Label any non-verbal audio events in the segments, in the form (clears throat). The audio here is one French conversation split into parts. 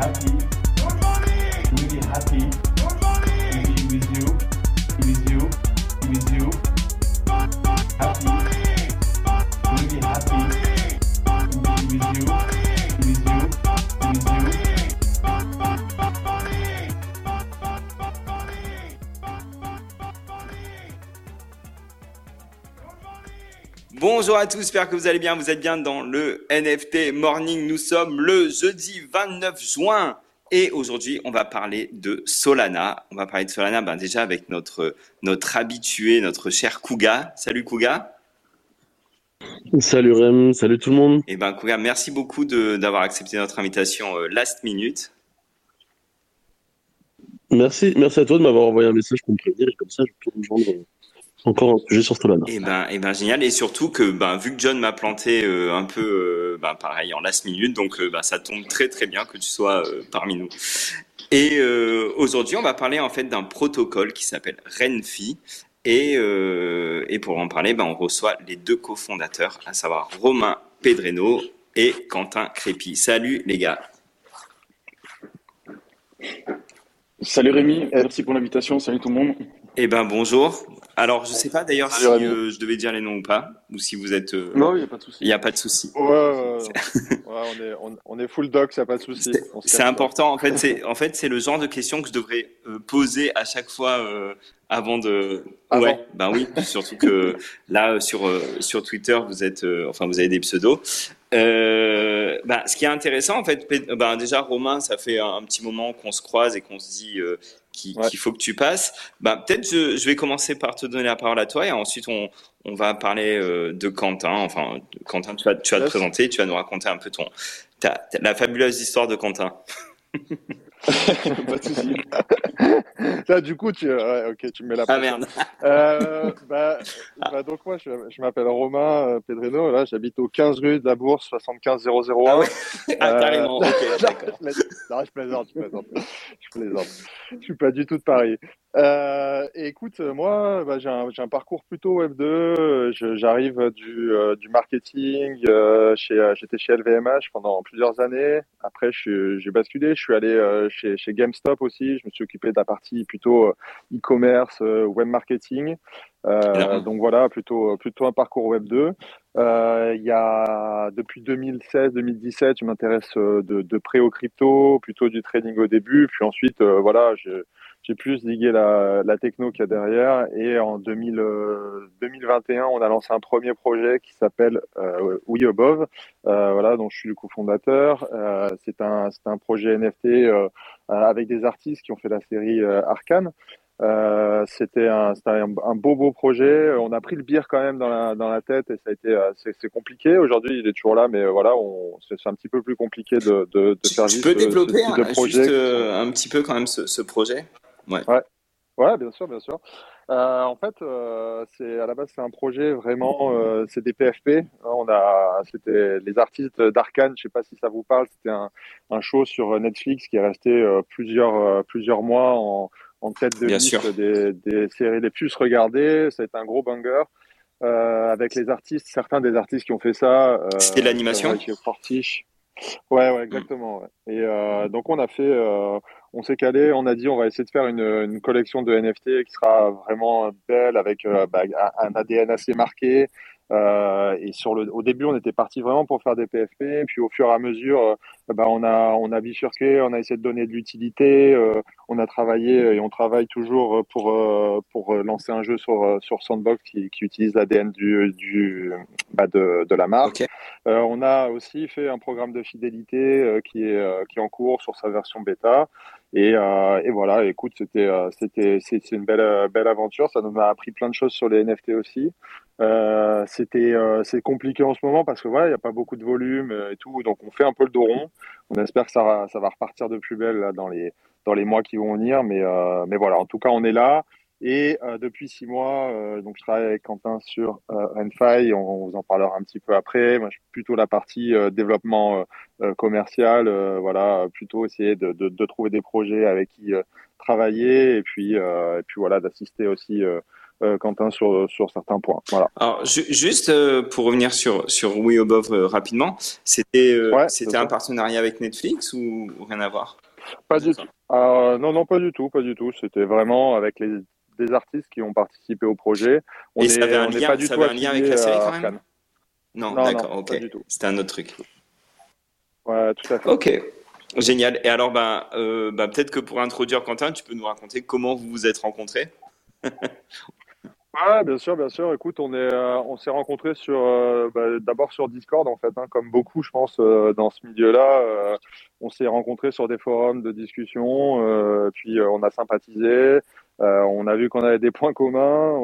Out Bonjour à tous, j'espère que vous allez bien. Vous êtes bien dans le NFT Morning. Nous sommes le jeudi 29 juin et aujourd'hui, on va parler de Solana. On va parler de Solana ben, déjà avec notre, notre habitué, notre cher Kuga. Salut Kuga. Salut Rem, salut tout le monde. Et ben Kuga, merci beaucoup d'avoir accepté notre invitation euh, last minute. Merci, merci à toi de m'avoir envoyé un message pour me prévenir et comme ça je peux rejoindre euh, encore un sujet sur Solana. Et ben, et ben génial. Et surtout que ben, vu que John m'a planté euh, un peu euh, ben, pareil en last minute, donc euh, ben, ça tombe très très bien que tu sois euh, parmi nous. Et euh, aujourd'hui, on va parler en fait d'un protocole qui s'appelle Renfi. Et, euh, et pour en parler, ben, on reçoit les deux cofondateurs, à savoir Romain Pedreno et Quentin Crépy. Salut les gars. Salut Rémi, merci pour l'invitation, salut tout le monde. Eh ben bonjour. Alors je sais pas d'ailleurs si euh, je devais dire les noms ou pas, ou si vous êtes. euh, Non, il n'y a pas de souci. Il n'y a pas de souci. Ouais, ouais, ouais. Ouais, (laughs) on, est, on, on est full doc, ça pas de souci. C'est important. En fait, c'est (laughs) en fait c'est le genre de questions que je devrais euh, poser à chaque fois euh, avant de. Avant. Ouais, ben oui. Surtout que là sur euh, sur Twitter, vous êtes, euh, enfin vous avez des pseudos. Euh, ben, ce qui est intéressant, en fait, ben, déjà Romain, ça fait un, un petit moment qu'on se croise et qu'on se dit euh, qu'il Ouais. faut que tu passes. Ben, peut-être je, je vais commencer par te donner la parole à toi et ensuite on on va parler euh, de Quentin. Enfin, Quentin, tu vas tu vas te présenter, tu vas nous raconter un peu ton ta, ta- la fabuleuse histoire de Quentin. (laughs) (laughs) pas de souci. Là, du coup, tu, ouais, ok, tu me mets la Ah merde. Euh, bah, bah, donc moi, je, je m'appelle Romain euh, Pedreno. Là, j'habite au 15 rue de la Bourse, 75001. Ah ouais (laughs) Ah, Euh, carrément, ok, d'accord. (laughs) Non, je plaisante, je plaisante. Je plaisante. Je suis pas du tout de Paris. Euh, et écoute, euh, moi, bah, j'ai un, un parcours plutôt Web 2. Euh, J'arrive du, euh, du marketing. euh, chez, j'étais chez LVMH pendant plusieurs années. Après, j'ai basculé. Je suis allé chez, chez GameStop aussi. Je me suis occupé de la partie plutôt e-commerce, web marketing. Euh, donc voilà, plutôt plutôt un parcours Web 2. Euh, il y a depuis 2016-2017, je m'intéresse de, de près au crypto, plutôt du trading au début, puis ensuite voilà, je- j'ai plus digué la, la techno qu'il y a derrière. Et en 2000, euh, 2021, on a lancé un premier projet qui s'appelle euh, We Above, euh, voilà, dont je suis le cofondateur. Euh, c'est un un projet NFT avec des artistes qui ont fait la série Arcane. C'était un, un, un beau beau projet. On a pris le bière quand même dans la, dans la tête et ça a été c'est, compliqué. Aujourd'hui, il est toujours là, mais voilà, c'est, un petit peu plus compliqué de, de, de Tu, faire tu peux ce- ce développer un, juste un petit peu quand même ce, ce projet? Ouais, bien sûr, bien sûr. Euh, en fait, euh, c'est à la base c'est un projet vraiment, euh, c'est des PFP. On a, c'était les artistes d'Arkane. Je sais pas si ça vous parle. C'était un, un show sur Netflix qui est resté euh, plusieurs euh, plusieurs mois en, en tête de Bien liste sûr. des, des séries les plus regardées. Ça a été un gros banger. Euh, avec les artistes, certains des artistes qui ont fait ça. C'était l'animation Fortiche. Ouais, ouais, exactement. ouais. Et euh, donc on a fait, euh, on s'est calé, on a dit on va essayer de faire une, une collection de NFT qui sera vraiment belle avec euh, bah, un ADN assez marqué. Euh, et sur le, au début, on était parti vraiment pour faire des PFP, puis au fur et à mesure, euh, bah, on a on a bifurqué, on a essayé de donner de l'utilité, on a travaillé et on travaille toujours pour pour lancer un jeu sur sur Sandbox qui, qui utilise l'ADN du du bah, de de la marque. On a aussi fait un programme de fidélité qui est qui est en cours sur sa version bêta. Et, euh, et voilà, écoute, c'était euh, c'était c'est une belle euh, belle aventure. Ça nous a appris plein de choses sur les NFT aussi. Euh, c'était euh, c'est compliqué en ce moment parce que voilà, il n'y a pas beaucoup de volume euh, et tout, donc on fait un peu le dos rond. On espère que ça ça va repartir de plus belle là, dans les dans les mois qui vont venir, mais mais voilà, en tout cas, on est là. Et euh, depuis six mois, euh, donc je travaille avec Quentin sur euh, Renfi. On, on vous en parlera un petit peu après. Moi, je suis plutôt la partie euh, développement euh, euh, commercial. euh, voilà, plutôt essayer de, de, de trouver des projets avec qui euh, travailler et puis euh, et puis voilà d'assister aussi euh, Quentin sur sur certains points. Voilà. Alors juste pour revenir sur sur We Above rapidement, c'était c'était un partenariat avec Netflix ou rien à voir? Pas du tout. non non pas du tout pas du tout. C'était vraiment avec les des artistes qui ont participé au projet. On Et ça avait un lien, ça avait un lien avec la série quand même. Non, d'accord, ok. C'était un autre truc. Ouais, tout à fait. Ok. Génial. Et alors, bah, euh, bah, peut-être que pour introduire Quentin, tu peux nous raconter comment vous vous êtes rencontrés? (laughs) Ah, bien sûr, bien sûr. Écoute, on est, euh, on s'est rencontrés sur, euh, bah, d'abord sur Discord en fait, hein, comme beaucoup, je pense, dans ce milieu-là. on s'est rencontrés sur des forums de discussion, puis on a sympathisé. On a vu qu'on avait des points communs.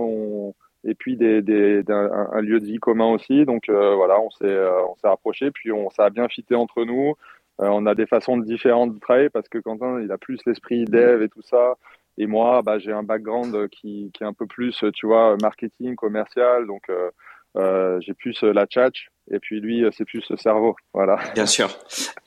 Et puis des, un, lieu de vie commun aussi. Donc voilà, on s'est on s'est rapprochés, puis on ça a bien fité entre nous. Euh, on a des façons différentes de travailler parce que Quentin, il a plus l'esprit dev et tout ça. Et moi, bah, j'ai un background qui, qui est un peu plus, tu vois, marketing, commercial. Donc, euh, euh, j'ai plus la tchatch. Et puis lui, c'est plus le cerveau. Voilà. Bien sûr.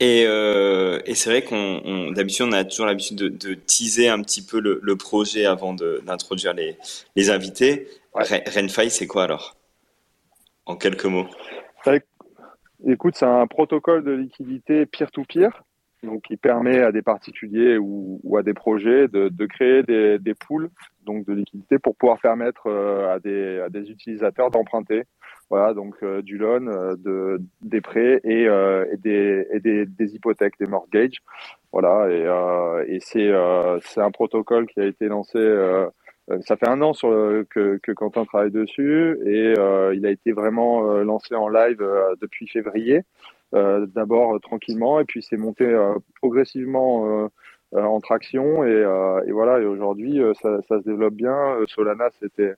Et, euh, et c'est vrai qu'on d'habitude, on a toujours l'habitude de, de, teaser un petit peu le, le projet avant d'introduire les, les invités. Ouais. Renfy, c'est quoi alors? En quelques mots. Écoute, c'est un protocole de liquidité peer-to-peer, donc qui permet à des particuliers ou, ou à des projets de, de créer des, des, pools donc de liquidité pour pouvoir permettre euh, à, des, à des utilisateurs d'emprunter. Voilà, donc euh, du loan, euh, de, des prêts et, et, des, et des, des, hypothèques, des mortgages. Voilà, et, et c'est c'est un protocole qui a été lancé euh, ça fait un an sur, que, que Quentin travaille dessus et euh, il a été vraiment euh, lancé en live depuis février. D'abord tranquillement et puis c'est monté progressivement en traction et, et voilà. Et aujourd'hui, ça, ça, se développe bien. Solana, c'était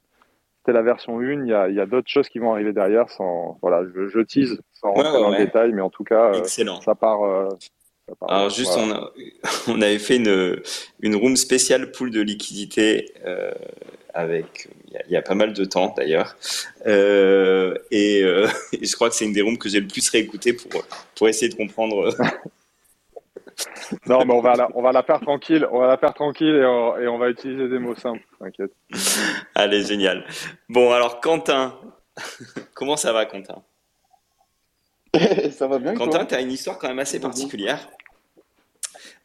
c'était la version 1. Il y a, d'autres choses qui vont arriver derrière. Sans voilà, je, je tease sans rentrer dans le détail, mais en tout cas, ça part. Alors juste, on, a, (laughs) on avait fait une, une room spéciale pool de liquidité euh, avec, il y, a, pas mal de temps d'ailleurs, euh, et, euh, (laughs) et, je crois que c'est une des rooms que j'ai le plus réécouté pour pour essayer de comprendre. (laughs) non, mais on va la, on va la faire tranquille, on va la faire tranquille et on, et on va utiliser des mots simples, t'inquiète. Allez, génial. Bon, alors Quentin, (laughs) comment ça va, Quentin? Ça va bien. Quentin, tu as une histoire quand même assez particulière.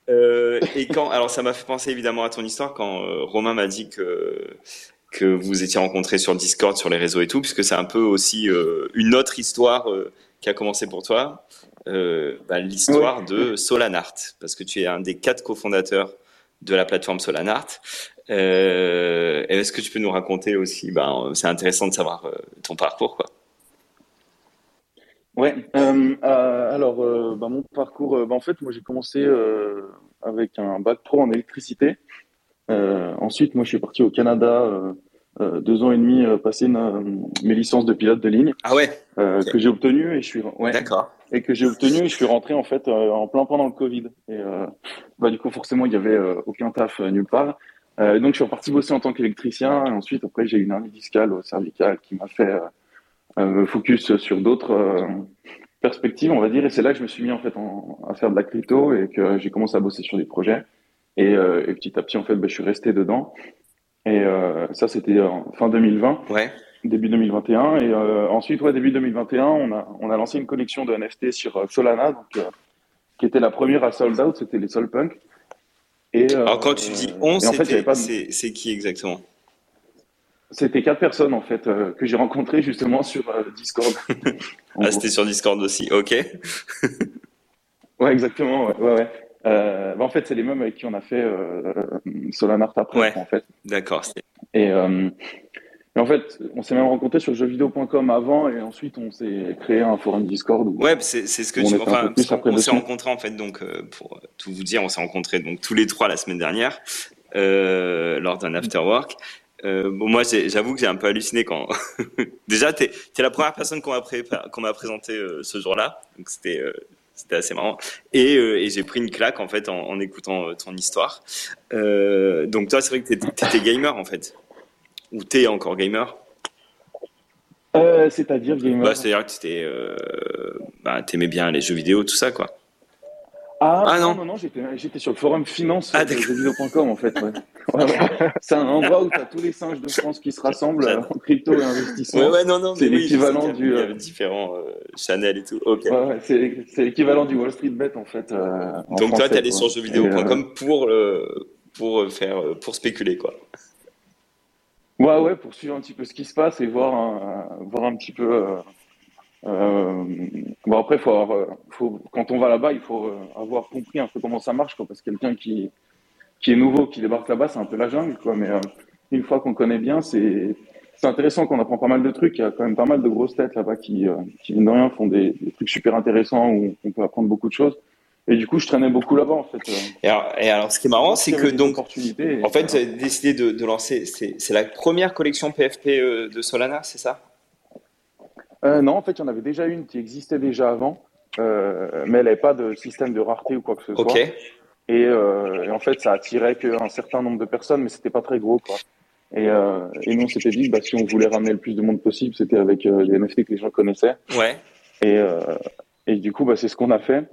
Euh, et quand, alors ça m'a fait penser évidemment à ton histoire quand euh, Romain m'a dit que que vous étiez rencontrés sur Discord, sur les réseaux et tout, puisque c'est un peu aussi euh, une autre histoire euh, qui a commencé pour toi, bah, l'histoire de Solanart, parce que tu es un des quatre cofondateurs de la plateforme Solanart. Est-ce que tu peux nous raconter aussi bah, C'est intéressant de savoir ton parcours, quoi. Ouais. Euh, euh, alors, euh, bah, mon parcours, bah, en fait, moi, j'ai commencé avec un bac pro en électricité. ensuite, moi, je suis parti au Canada deux ans et demi passer mes licences de pilote de ligne. Ah ouais. Que j'ai obtenu et je suis. Ouais. D'accord. Et que j'ai obtenu et je suis rentré en fait en plein pendant le Covid. Et bah du coup, forcément, il y avait aucun taf nulle part. donc, je suis reparti bosser en tant qu'électricien. Et ensuite, après, j'ai eu une hernie discale cervicale qui m'a fait me focus sur d'autres euh, perspectives, on va dire. Et c'est là que je me suis mis en fait en, à faire de la crypto et que j'ai commencé à bosser sur des projets. Et, euh, et petit à petit, en fait, ben, je suis resté dedans. Et euh, ça, c'était fin 2020. Ouais. Début 2021 et euh, ensuite ouais début 2021 on a on a lancé une collection de NFT sur Solana donc qui était la première à sold out c'était les Solpunk et alors quand tu dis on c'est qui exactement? C'était quatre personnes en fait euh, que j'ai rencontrées justement sur euh, Discord. (laughs) ah, c'était sur Discord aussi, ok. (laughs) ouais, exactement. Ouais, ouais. Euh, bah, en fait, c'est les mêmes avec qui on a fait Solanart après, ouais. en fait. D'accord. Et, et, en fait, on s'est même rencontrés sur jeuxvideo.com avant, et ensuite on s'est créé un forum Discord. Où, ouais, c'est ce que tu. Enfin, on s'est rencontrés en fait, donc pour tout vous dire, on s'est rencontrés donc tous les trois la semaine dernière lors d'un after work. Euh, bon, moi, j'avoue que j'ai un peu halluciné quand. (laughs) Déjà, t'es es la première personne qu'on m'a m'a présenté euh, ce jour-là, donc c'était euh, c'était assez marrant. Et, et j'ai pris une claque en fait en, en écoutant ton histoire. donc toi, c'est vrai que t'étais gamer en fait, ou t'es encore gamer. C'est-à-dire gamer. Bah, c'est-à-dire que bah, t'aimais bien les jeux vidéo, tout ça, quoi. Ah, Ah, non, non. non, j'étais, sur le forum finance Ah, de d'accord. jeuxvideo.com en fait. ouais. (laughs) C'est un endroit où tu as tous les singes de France qui se rassemblent euh, en crypto et investissement. Ouais, ouais, non, non, C'est oui, l'équivalent du, Il y euh, avait différents euh, Chanel et tout. Ok. Ouais, ouais, c'est, l'équivalent du Wall Street Bet en fait. euh, en Donc toi, français, t'es allé quoi. sur jeuxvideo.com Et, pour pour euh, faire euh, pour spéculer quoi. euh, ouais, ouais, pour suivre un petit peu ce qui se passe et voir un, voir un petit peu. Euh, bon après, faut avoir, euh, faut, quand on va là-bas, il faut euh, avoir compris un peu comment ça marche, quoi, parce que quelqu'un qui qui est nouveau, qui débarque là-bas, c'est un peu la jungle, quoi. Mais euh, une fois qu'on connaît bien, c'est intéressant qu'on apprend pas mal de trucs. Il y a quand même pas mal de grosses têtes là-bas qui, euh, qui mine de rien, font des, des trucs super intéressants où on peut apprendre beaucoup de choses. Et du coup, je traînais beaucoup là-bas, en fait. Et alors, et alors, ce qui est marrant, c'est que donc en fait, tu as décidé de, de lancer. C'est la première collection PFP de Solana, c'est ça? Euh, non, en fait, il y en avait déjà une qui existait déjà avant, euh, mais elle n'avait pas de système de rareté ou quoi que ce soit. Et, euh, et en fait, ça attirait qu'un certain nombre de personnes, mais c'était pas très gros, quoi. Et, et nous, on s'était dit, bah, si on voulait ramener le plus de monde possible, c'était avec les NFT que les gens connaissaient. Ouais. Et, et du coup, bah, c'est ce qu'on a fait.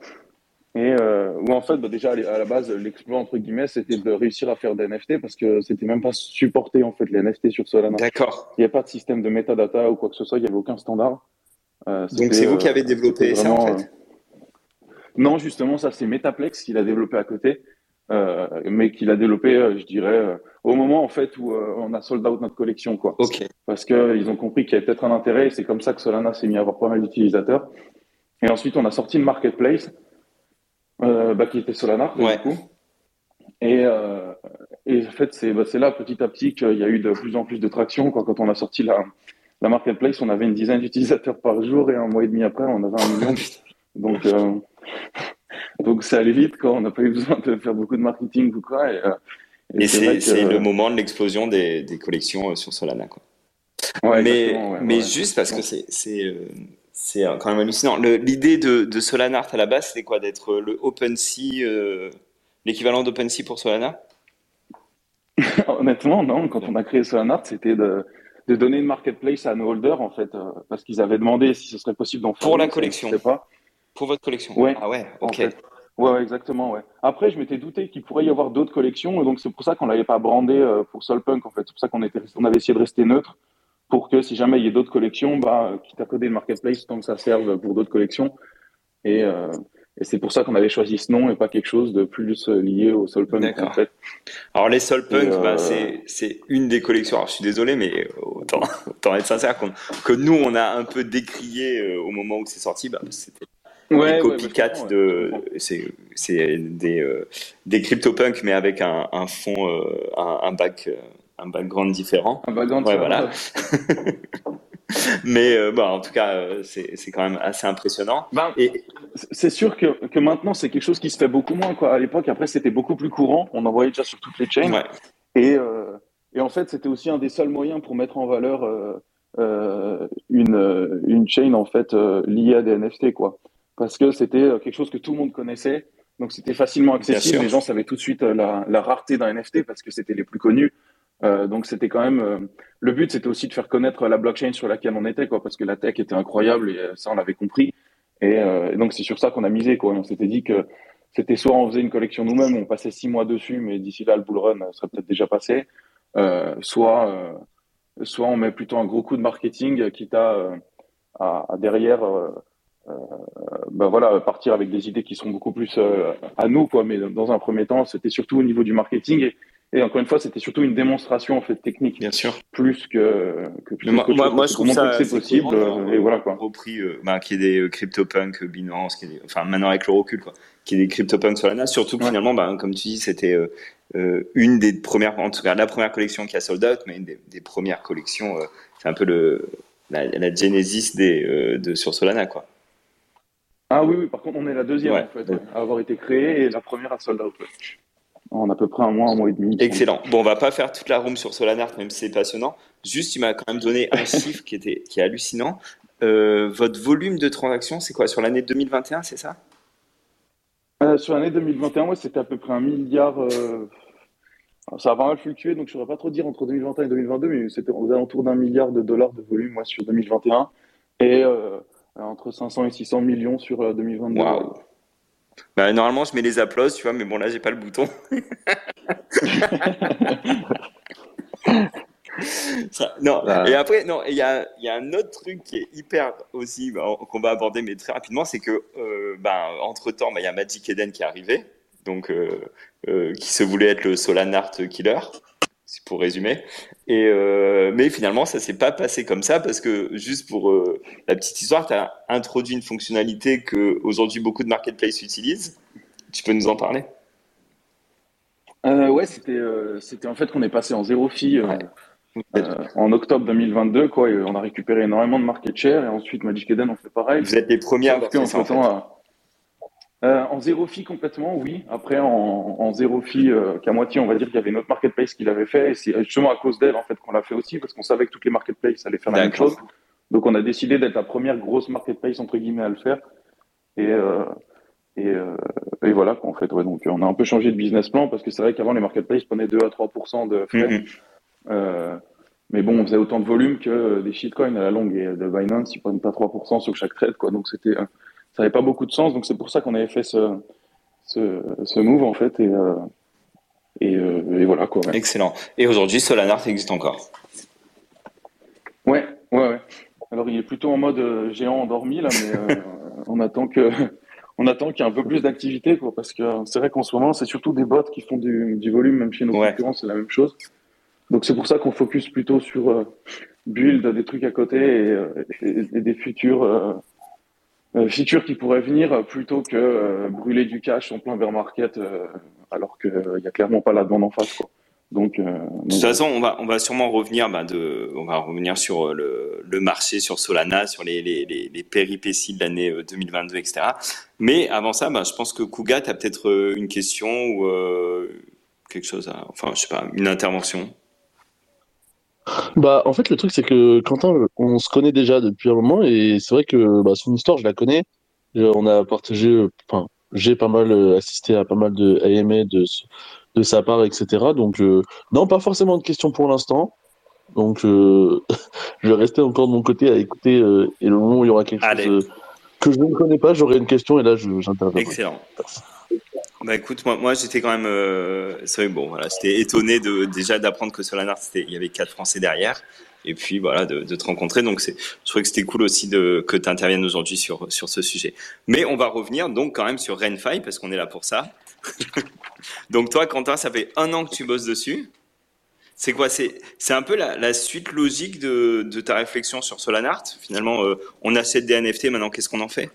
Et euh, où en fait, bah, déjà à la base, l'exploit entre guillemets, c'était de réussir à faire des NFT parce que c'était même pas supporté en fait les NFT sur Solana. D'accord. Il n'y a pas de système de metadata ou quoi que ce soit, il n'y avait aucun standard. Euh, Donc c'est vous qui euh, avez développé c'était ça en vraiment, fait. euh, Non, justement, ça c'est Metaplex qui l'a développé à côté, euh, mais qui l'a développé, euh, je dirais, euh, au moment en fait où euh, on a sold out notre collection, quoi. Ok. Parce que ils ont compris qu'il y avait peut-être un intérêt, et c'est comme ça que Solana s'est mis à avoir pas mal d'utilisateurs. Et ensuite, on a sorti le marketplace, euh, bah, qui était Solana, Ouais. du coup. Et, euh, et en fait, c'est bah, c'est là petit à petit qu'il y a eu de plus en plus de traction. Quoi. Quand on a sorti la, la marketplace, on avait une dizaine d'utilisateurs par jour et un mois et demi après, on avait un million. (laughs) Donc, euh, donc ça allait vite. Quoi. On n'a pas eu besoin de faire beaucoup de marketing ou quoi. Et, euh, Et c'est le moment de l'explosion des, des collections euh, sur Solana. Quoi. Ouais, mais ouais, mais ouais. juste parce que c'est c'est euh, euh, quand même hallucinant. L'idée de, de Solana à la base, c'était quoi? D'être le OpenSea, euh, l'équivalent d'OpenSea pour Solana? (laughs) Honnêtement, non. Quand on a créé Solana, c'était de, de donner une marketplace à nos holders, en fait, euh, parce qu'ils avaient demandé si ce serait possible d'en faire. Pour la collection. pas. Pour votre collection Ouais. Ah ouais, en ok. fait. Ouais, exactement, ouais. Après, je m'étais douté qu'il pourrait y avoir d'autres collections, et donc c'est pour ça qu'on l'avait pas brandé euh, pour Solpunk, en fait. C'est pour ça qu'on on avait essayé de rester neutre, pour que si jamais il y ait d'autres collections, bah, quitte à coder le marketplace, tant que ça serve pour d'autres collections. Et, euh, et c'est pour ça qu'on avait choisi ce nom et pas quelque chose de plus euh, lié au en fait. Alors les Solpunk, Et, euh, bah, c'est une des collections. Alors je suis désolé, mais autant, (laughs) autant être sincère que nous on a un peu décrié au moment où c'est sorti. Bah, c'était Ouais, des ouais, copycats ouais, de c'est des euh, des CryptoPunk mais avec un, un fond un, euh, un background différent. Un background, Ouais, voilà. (laughs) Mais euh, bah, en tout cas, euh, c'est quand même assez impressionnant. Ben, Et c'est sûr que, que maintenant, c'est quelque chose qui se fait beaucoup moins. Quoi. À l'époque, après, c'était beaucoup plus courant. On en voyait déjà sur toutes les chains. ouais, Et, euh, et en fait, c'était aussi un des seuls moyens pour mettre en valeur euh, euh, une, une chain en fait liée à des NFT, quoi. Parce que c'était quelque chose que tout le monde connaissait, donc c'était facilement accessible. Les gens savaient tout de suite la, la rareté d'un NFT parce que c'était les plus connus. Euh, donc c'était quand même euh, le but, c'était aussi de faire connaître la blockchain sur laquelle on était, quoi, parce que la tech était incroyable et euh, ça on l'avait compris. Et, donc c'est sur ça qu'on a misé, quoi. On s'était dit que c'était soit on faisait une collection nous-mêmes, on passait six mois dessus, mais d'ici là le bull run serait peut-être déjà passé, soit soit on met plutôt un gros coup de marketing, quitte à, à, à derrière, ben voilà, partir avec des idées qui sont beaucoup plus à nous, quoi. Mais dans un premier temps, c'était surtout au niveau du marketing et, et encore une fois, c'était surtout une démonstration en fait technique, bien sûr. plus que que plus Moi, qu'autre moi, chose, moi, je trouve ça que c'est possible. euh, et voilà quoi. repris, euh, bah, qu'il y ait des euh, CryptoPunk, Binance, des- enfin maintenant avec le recul, quoi, qu'il y ait des CryptoPunk Solana, surtout que Ouais. finalement, bah, comme tu dis, c'était euh, une des premières, en tout cas la première collection qui a sold out, mais une des, des premières collections, euh, c'est un peu le la, la genesis des, de sur Solana, quoi. Ah oui, oui, par contre, on est la deuxième Ouais. en fait, ouais, à avoir été créée et la première à sold out. En à peu près un mois, un mois et demi. Excellent. Bon, on va pas faire toute la room sur Solana, même si c'est passionnant. Juste, tu m'as quand même donné un (laughs) chiffre qui était qui est hallucinant. Euh, votre volume de transactions, c'est quoi? Sur l'année 2021, c'est ça? Euh, sur l'année 2021, ouais, c'était à peu près un milliard. euh, Ça a pas mal fluctué, donc je ne saurais pas trop dire entre 2021 et 2022, mais c'était aux alentours d'un milliard de dollars de volume moi, sur 2021 et entre 500 et 600 millions sur euh, 2022. Waouh. Bah, normalement, je mets les applauses, tu vois, mais bon, là, j'ai pas le bouton. (laughs) Ça- non, Ouais. et après, non, il y a, il y a un autre truc qui est hyper aussi, bah, qu'on va aborder, mais très rapidement, c'est que, euh, bah, entre-temps, bah, il y a Magic Eden qui est arrivé, donc, euh, euh, qui se voulait être le Solanart Killer, c'est pour résumer. Et, euh, mais finalement, ça s'est pas passé comme ça, parce que, juste pour euh, la petite histoire, tu as introduit une fonctionnalité que aujourd'hui beaucoup de marketplaces utilisent. Tu peux nous en parler? Euh, ouais, c'était euh, c'était en fait qu'on est passé en zéro Ouais. euh, en octobre 2022, quoi. Et on a récupéré énormément de market share et ensuite Magic Eden on fait pareil. Vous êtes les premiers à Sauf avoir fait ça, en fait. qu'entre-temps, euh, en zéro fee complètement, oui. Après, en, en zéro fee euh, qu'à moitié, on va dire qu'il y avait une autre marketplace qui l'avait fait. Et c'est justement à cause d'elle, en fait, qu'on l'a fait aussi, parce qu'on savait que toutes les marketplaces allaient faire la même chose. Donc, on a décidé d'être la première grosse marketplace, entre guillemets, à le faire. Et, euh, et, et voilà, quoi, en fait. Ouais, donc, on a un peu changé de business plan, parce que c'est vrai qu'avant, les marketplaces prenaient 2 à 3% de frais. Mhm. Euh, mais bon, on faisait autant de volume que des shitcoins à la longue et de Binance, ils prennent pas 3% sur chaque trade, quoi. Donc c'était, ça avait pas beaucoup de sens. Donc c'est pour ça qu'on avait fait ce, ce, ce move en fait et euh, et, euh, et voilà quoi. Ouais. Excellent. Et aujourd'hui, Solanart existe encore? ouais, ouais, ouais. Alors il est plutôt en mode euh, géant endormi là, mais (laughs) on attend que on attend qu'il y ait un peu plus d'activité quoi, parce que c'est vrai qu'en ce moment c'est surtout des bots qui font du, du volume, même chez nos Ouais. concurrents c'est la même chose. Donc c'est pour ça qu'on focus plutôt sur build des trucs à côté et, et- et des futurs euh, features qui pourraient venir euh, plutôt que euh, brûler du cash en plein bear market alors qu'il n'y a clairement pas la demande en face. Quoi. Donc, euh, De toute façon, on va, on va sûrement revenir, bah, de, on va revenir sur le, le marché, sur Solana, sur les, les, les, les péripéties de l'année euh, 2022, etc. Mais avant ça, bah, je pense que Kuga, tu as peut-être une question ou euh, quelque chose à, enfin, je sais pas, une intervention. Bah, en fait, le truc, c'est que Quentin, on se connaît déjà depuis un moment et c'est vrai que bah, son histoire, je la connais. Euh, On a partagé, euh, enfin, j'ai pas mal euh, assisté à pas mal de AMA de, de sa part, etc. Donc, euh, non, pas forcément de questions pour l'instant. Donc, euh, (laughs) je vais rester encore de mon côté à écouter euh, et le moment où il y aura quelque Allez. chose que je ne connais pas, j'aurai une question et là, j'interviendrai. Excellent. Bah écoute, moi, j'étais quand même, euh, bon, voilà, j'étais étonné déjà d'apprendre que Solanart, il y avait quatre Français derrière, et puis voilà, de, te rencontrer. Donc c'est, je trouvais que c'était cool aussi de que tu interviennes aujourd'hui sur sur ce sujet. Mais on va revenir donc quand même sur Renfy parce qu'on est là pour ça. (laughs) donc toi, Quentin, ça fait un an que tu bosses dessus. C'est quoi? C'est un peu la, la suite logique de, de ta réflexion sur Solanart. Finalement, euh, on achète des NFT, maintenant qu'est-ce qu'on en fait?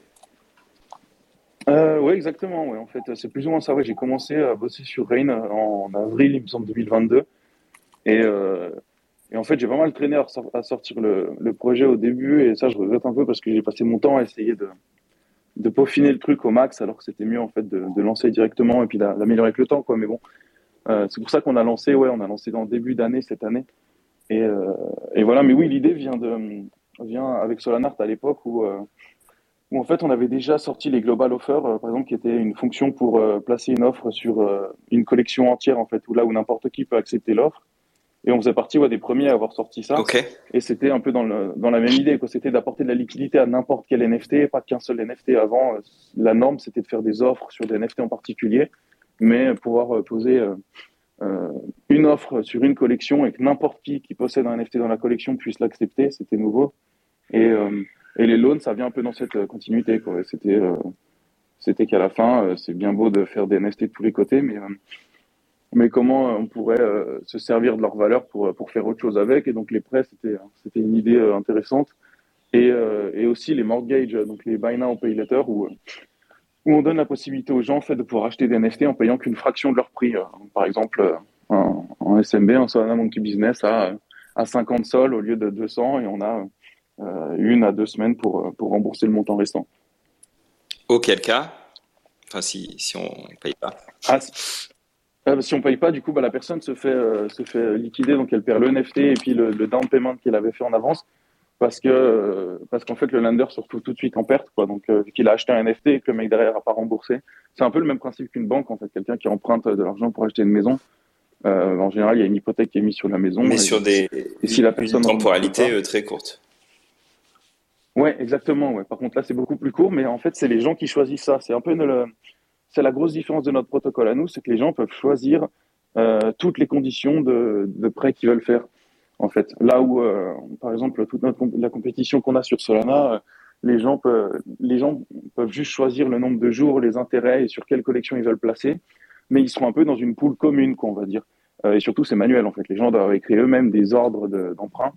Euh, ouais, exactement. Ouais. En fait, c'est plus ou moins ça. Ouais, j'ai commencé à bosser sur Rain en avril, il me semble, 2022. Et, euh, et en fait, j'ai pas mal traîné à, sortir le, projet au début. Et ça, je regrette un peu parce que j'ai passé mon temps à essayer de, peaufiner le truc au max, alors que c'était mieux en fait de, lancer directement et puis d'a- d'améliorer avec le temps. Mais bon, euh, c'est pour ça qu'on a lancé. Ouais, on a lancé dans le début d'année cette année. Et, euh, et voilà. Mais oui, l'idée vient vient avec Solanart à l'époque où euh, où en fait on avait déjà sorti les global offers, euh, par exemple, qui était une fonction pour euh, placer une offre sur euh, une collection entière, en fait, où là où n'importe qui peut accepter l'offre. Et on faisait partie ouais, des premiers à avoir sorti ça. Et c'était un peu dans, le, dans la même idée, quoi. C'était d'apporter de la liquidité à n'importe quel NFT, pas qu'un seul NFT. Avant, la norme, c'était de faire des offres sur des NFT en particulier, mais pouvoir poser une offre sur une collection et que n'importe qui qui possède un NFT dans la collection puisse l'accepter, c'était nouveau. Et, et les loans, ça vient un peu dans cette euh, continuité, euh, c'était qu'à la fin, euh, c'est bien beau de faire des NFT de tous les côtés, mais, mais comment on pourrait se servir de leur valeur pour, pour faire autre chose avec? Et donc les prêts, c'était, c'était une idée intéressante. Et, aussi les mortgages, donc les buy now, pay later, où, où on donne la possibilité aux gens en fait, de pouvoir acheter des NFT en payant qu'une fraction de leur prix. Par exemple, en, en SMB, en Solana Monkey Business, à, à 50 sols au lieu de 200, et on a une à deux semaines pour, euh, pour rembourser le montant restant. Auquel cas, enfin si si on paye pas. Ah, si, ah, bah, si on paye pas, du coup, bah, la personne se fait, euh, se fait liquider, donc elle perd le NFT et puis le, le down payment qu'elle avait fait en avance, parce que euh, parce qu'en fait le lender se retrouve tout de suite en perte, quoi. Donc euh, vu qu'il a acheté un NFT et que le mec derrière a pas remboursé, c'est un peu le même principe qu'une banque, en fait, quelqu'un qui emprunte de l'argent pour acheter une maison. Euh, en général, il y a une hypothèque qui est mise sur la maison. Mais et- sur des et si la une personne temporalité rembourse pas- euh, très courte. Ouais, exactement. Ouais. Par contre, là, c'est beaucoup plus court, mais en fait, c'est les gens qui choisissent ça. C'est un peu le- c'est la grosse différence de notre protocole à nous, c'est que les gens peuvent choisir euh, toutes les conditions de, de prêt qu'ils veulent faire. En fait, là où, euh, par exemple, toute la compétition qu'on a sur Solana, euh, les gens peuvent, les gens peuvent juste choisir le nombre de jours, les intérêts et sur quelle collection ils veulent placer, mais ils seront un peu dans une poule commune, quoi, on va dire. Et surtout, c'est manuel, en fait. Les gens doivent écrire eux-mêmes des ordres d'emprunt,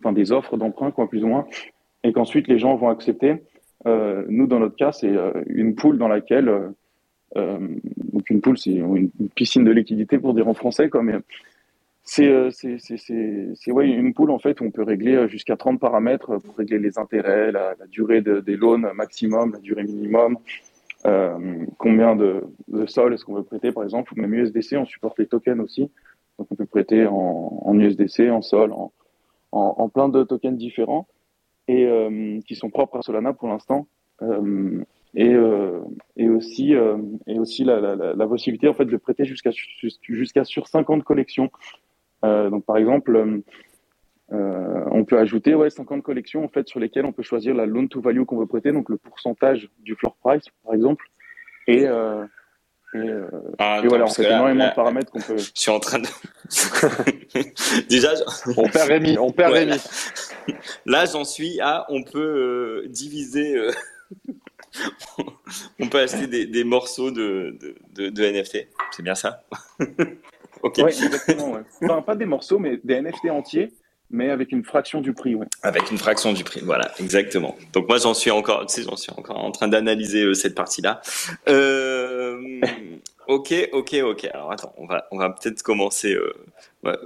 enfin des offres d'emprunt, quoi, plus ou moins, et qu'ensuite les gens vont accepter. Euh, nous, dans notre cas, c'est une poule dans laquelle euh, donc une poule, c'est une piscine de liquidité pour dire en français, quoi, mais c'est euh, ouais, une poule en fait où on peut régler euh, jusqu'à 30 paramètres pour régler les intérêts, la, durée de, des loans maximum, la durée minimum, euh, combien de, de sol est-ce qu'on veut prêter par exemple, ou même USDC, on supporte les tokens aussi. Donc on peut prêter en, en USDC, en sol, en, plein de tokens différents et euh, qui sont propres à Solana pour l'instant. Euh, et, euh, et aussi, euh, et aussi la, la, la, possibilité en fait de prêter jusqu'à jusqu'à sur 50 collections. Euh, donc par exemple, euh, on peut ajouter ouais 50 collections en fait sur lesquelles on peut choisir la loan to value qu'on veut prêter, donc le pourcentage du floor price par exemple. Et, et, euh, ah, et voilà, on fait énormément là, de paramètres qu'on peut. (laughs) Je suis en train de. (laughs) Déjà, on perd Rémi, on perd ouais, Rémi. (laughs) Là, j'en suis à, on peut euh, diviser. Euh, on peut acheter des, des morceaux de, de, de, NFT. C'est bien ça? Ok. Ouais, exactement. Ouais. Enfin, pas des morceaux, mais des NFT entiers, mais avec une fraction du prix. Ouais. Avec une fraction du prix, voilà, exactement. Donc moi, j'en suis encore, tu sais, j'en suis encore en train d'analyser euh, cette partie-là. Euh, ok, ok, ok. Alors attends, on va, on va peut-être commencer. Euh, ouais.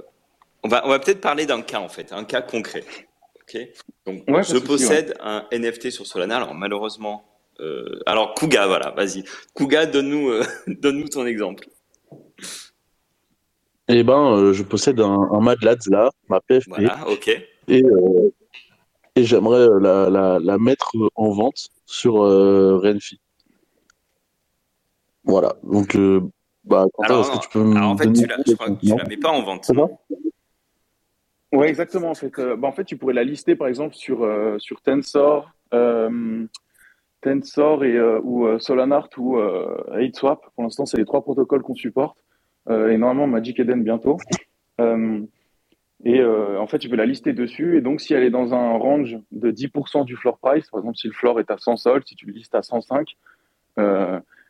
On va, on va peut-être parler d'un cas en fait, un cas concret. Ok? Donc, ouais, je possède un NFT sur Solana. Alors malheureusement, euh, alors Kuga, voilà, vas-y. Kuga, donne-nous euh, (laughs) donne-nous ton exemple. Eh ben, je possède un, un Mad Lads là, ma PFP. Voilà, ok. Et, et j'aimerais la, la, la, mettre en vente sur Renfi. Voilà. Donc, bah, Quentin, est-ce que tu peux me alors en fait, tu la, je crois que tu la mets pas en vente. Ouais, exactement. En fait, bah, en fait, tu pourrais la lister par exemple sur sur Tensor. Euh, Tensor et, euh, ou euh, Solanart ou euh, AidSwap. Pour l'instant, c'est les trois protocoles qu'on supporte. et normalement, Magic Eden bientôt. et en fait, tu peux la lister dessus. Et donc, si elle est dans un range de 10% du floor price, par exemple, si le floor est à 100 sols, si tu le listes à 105,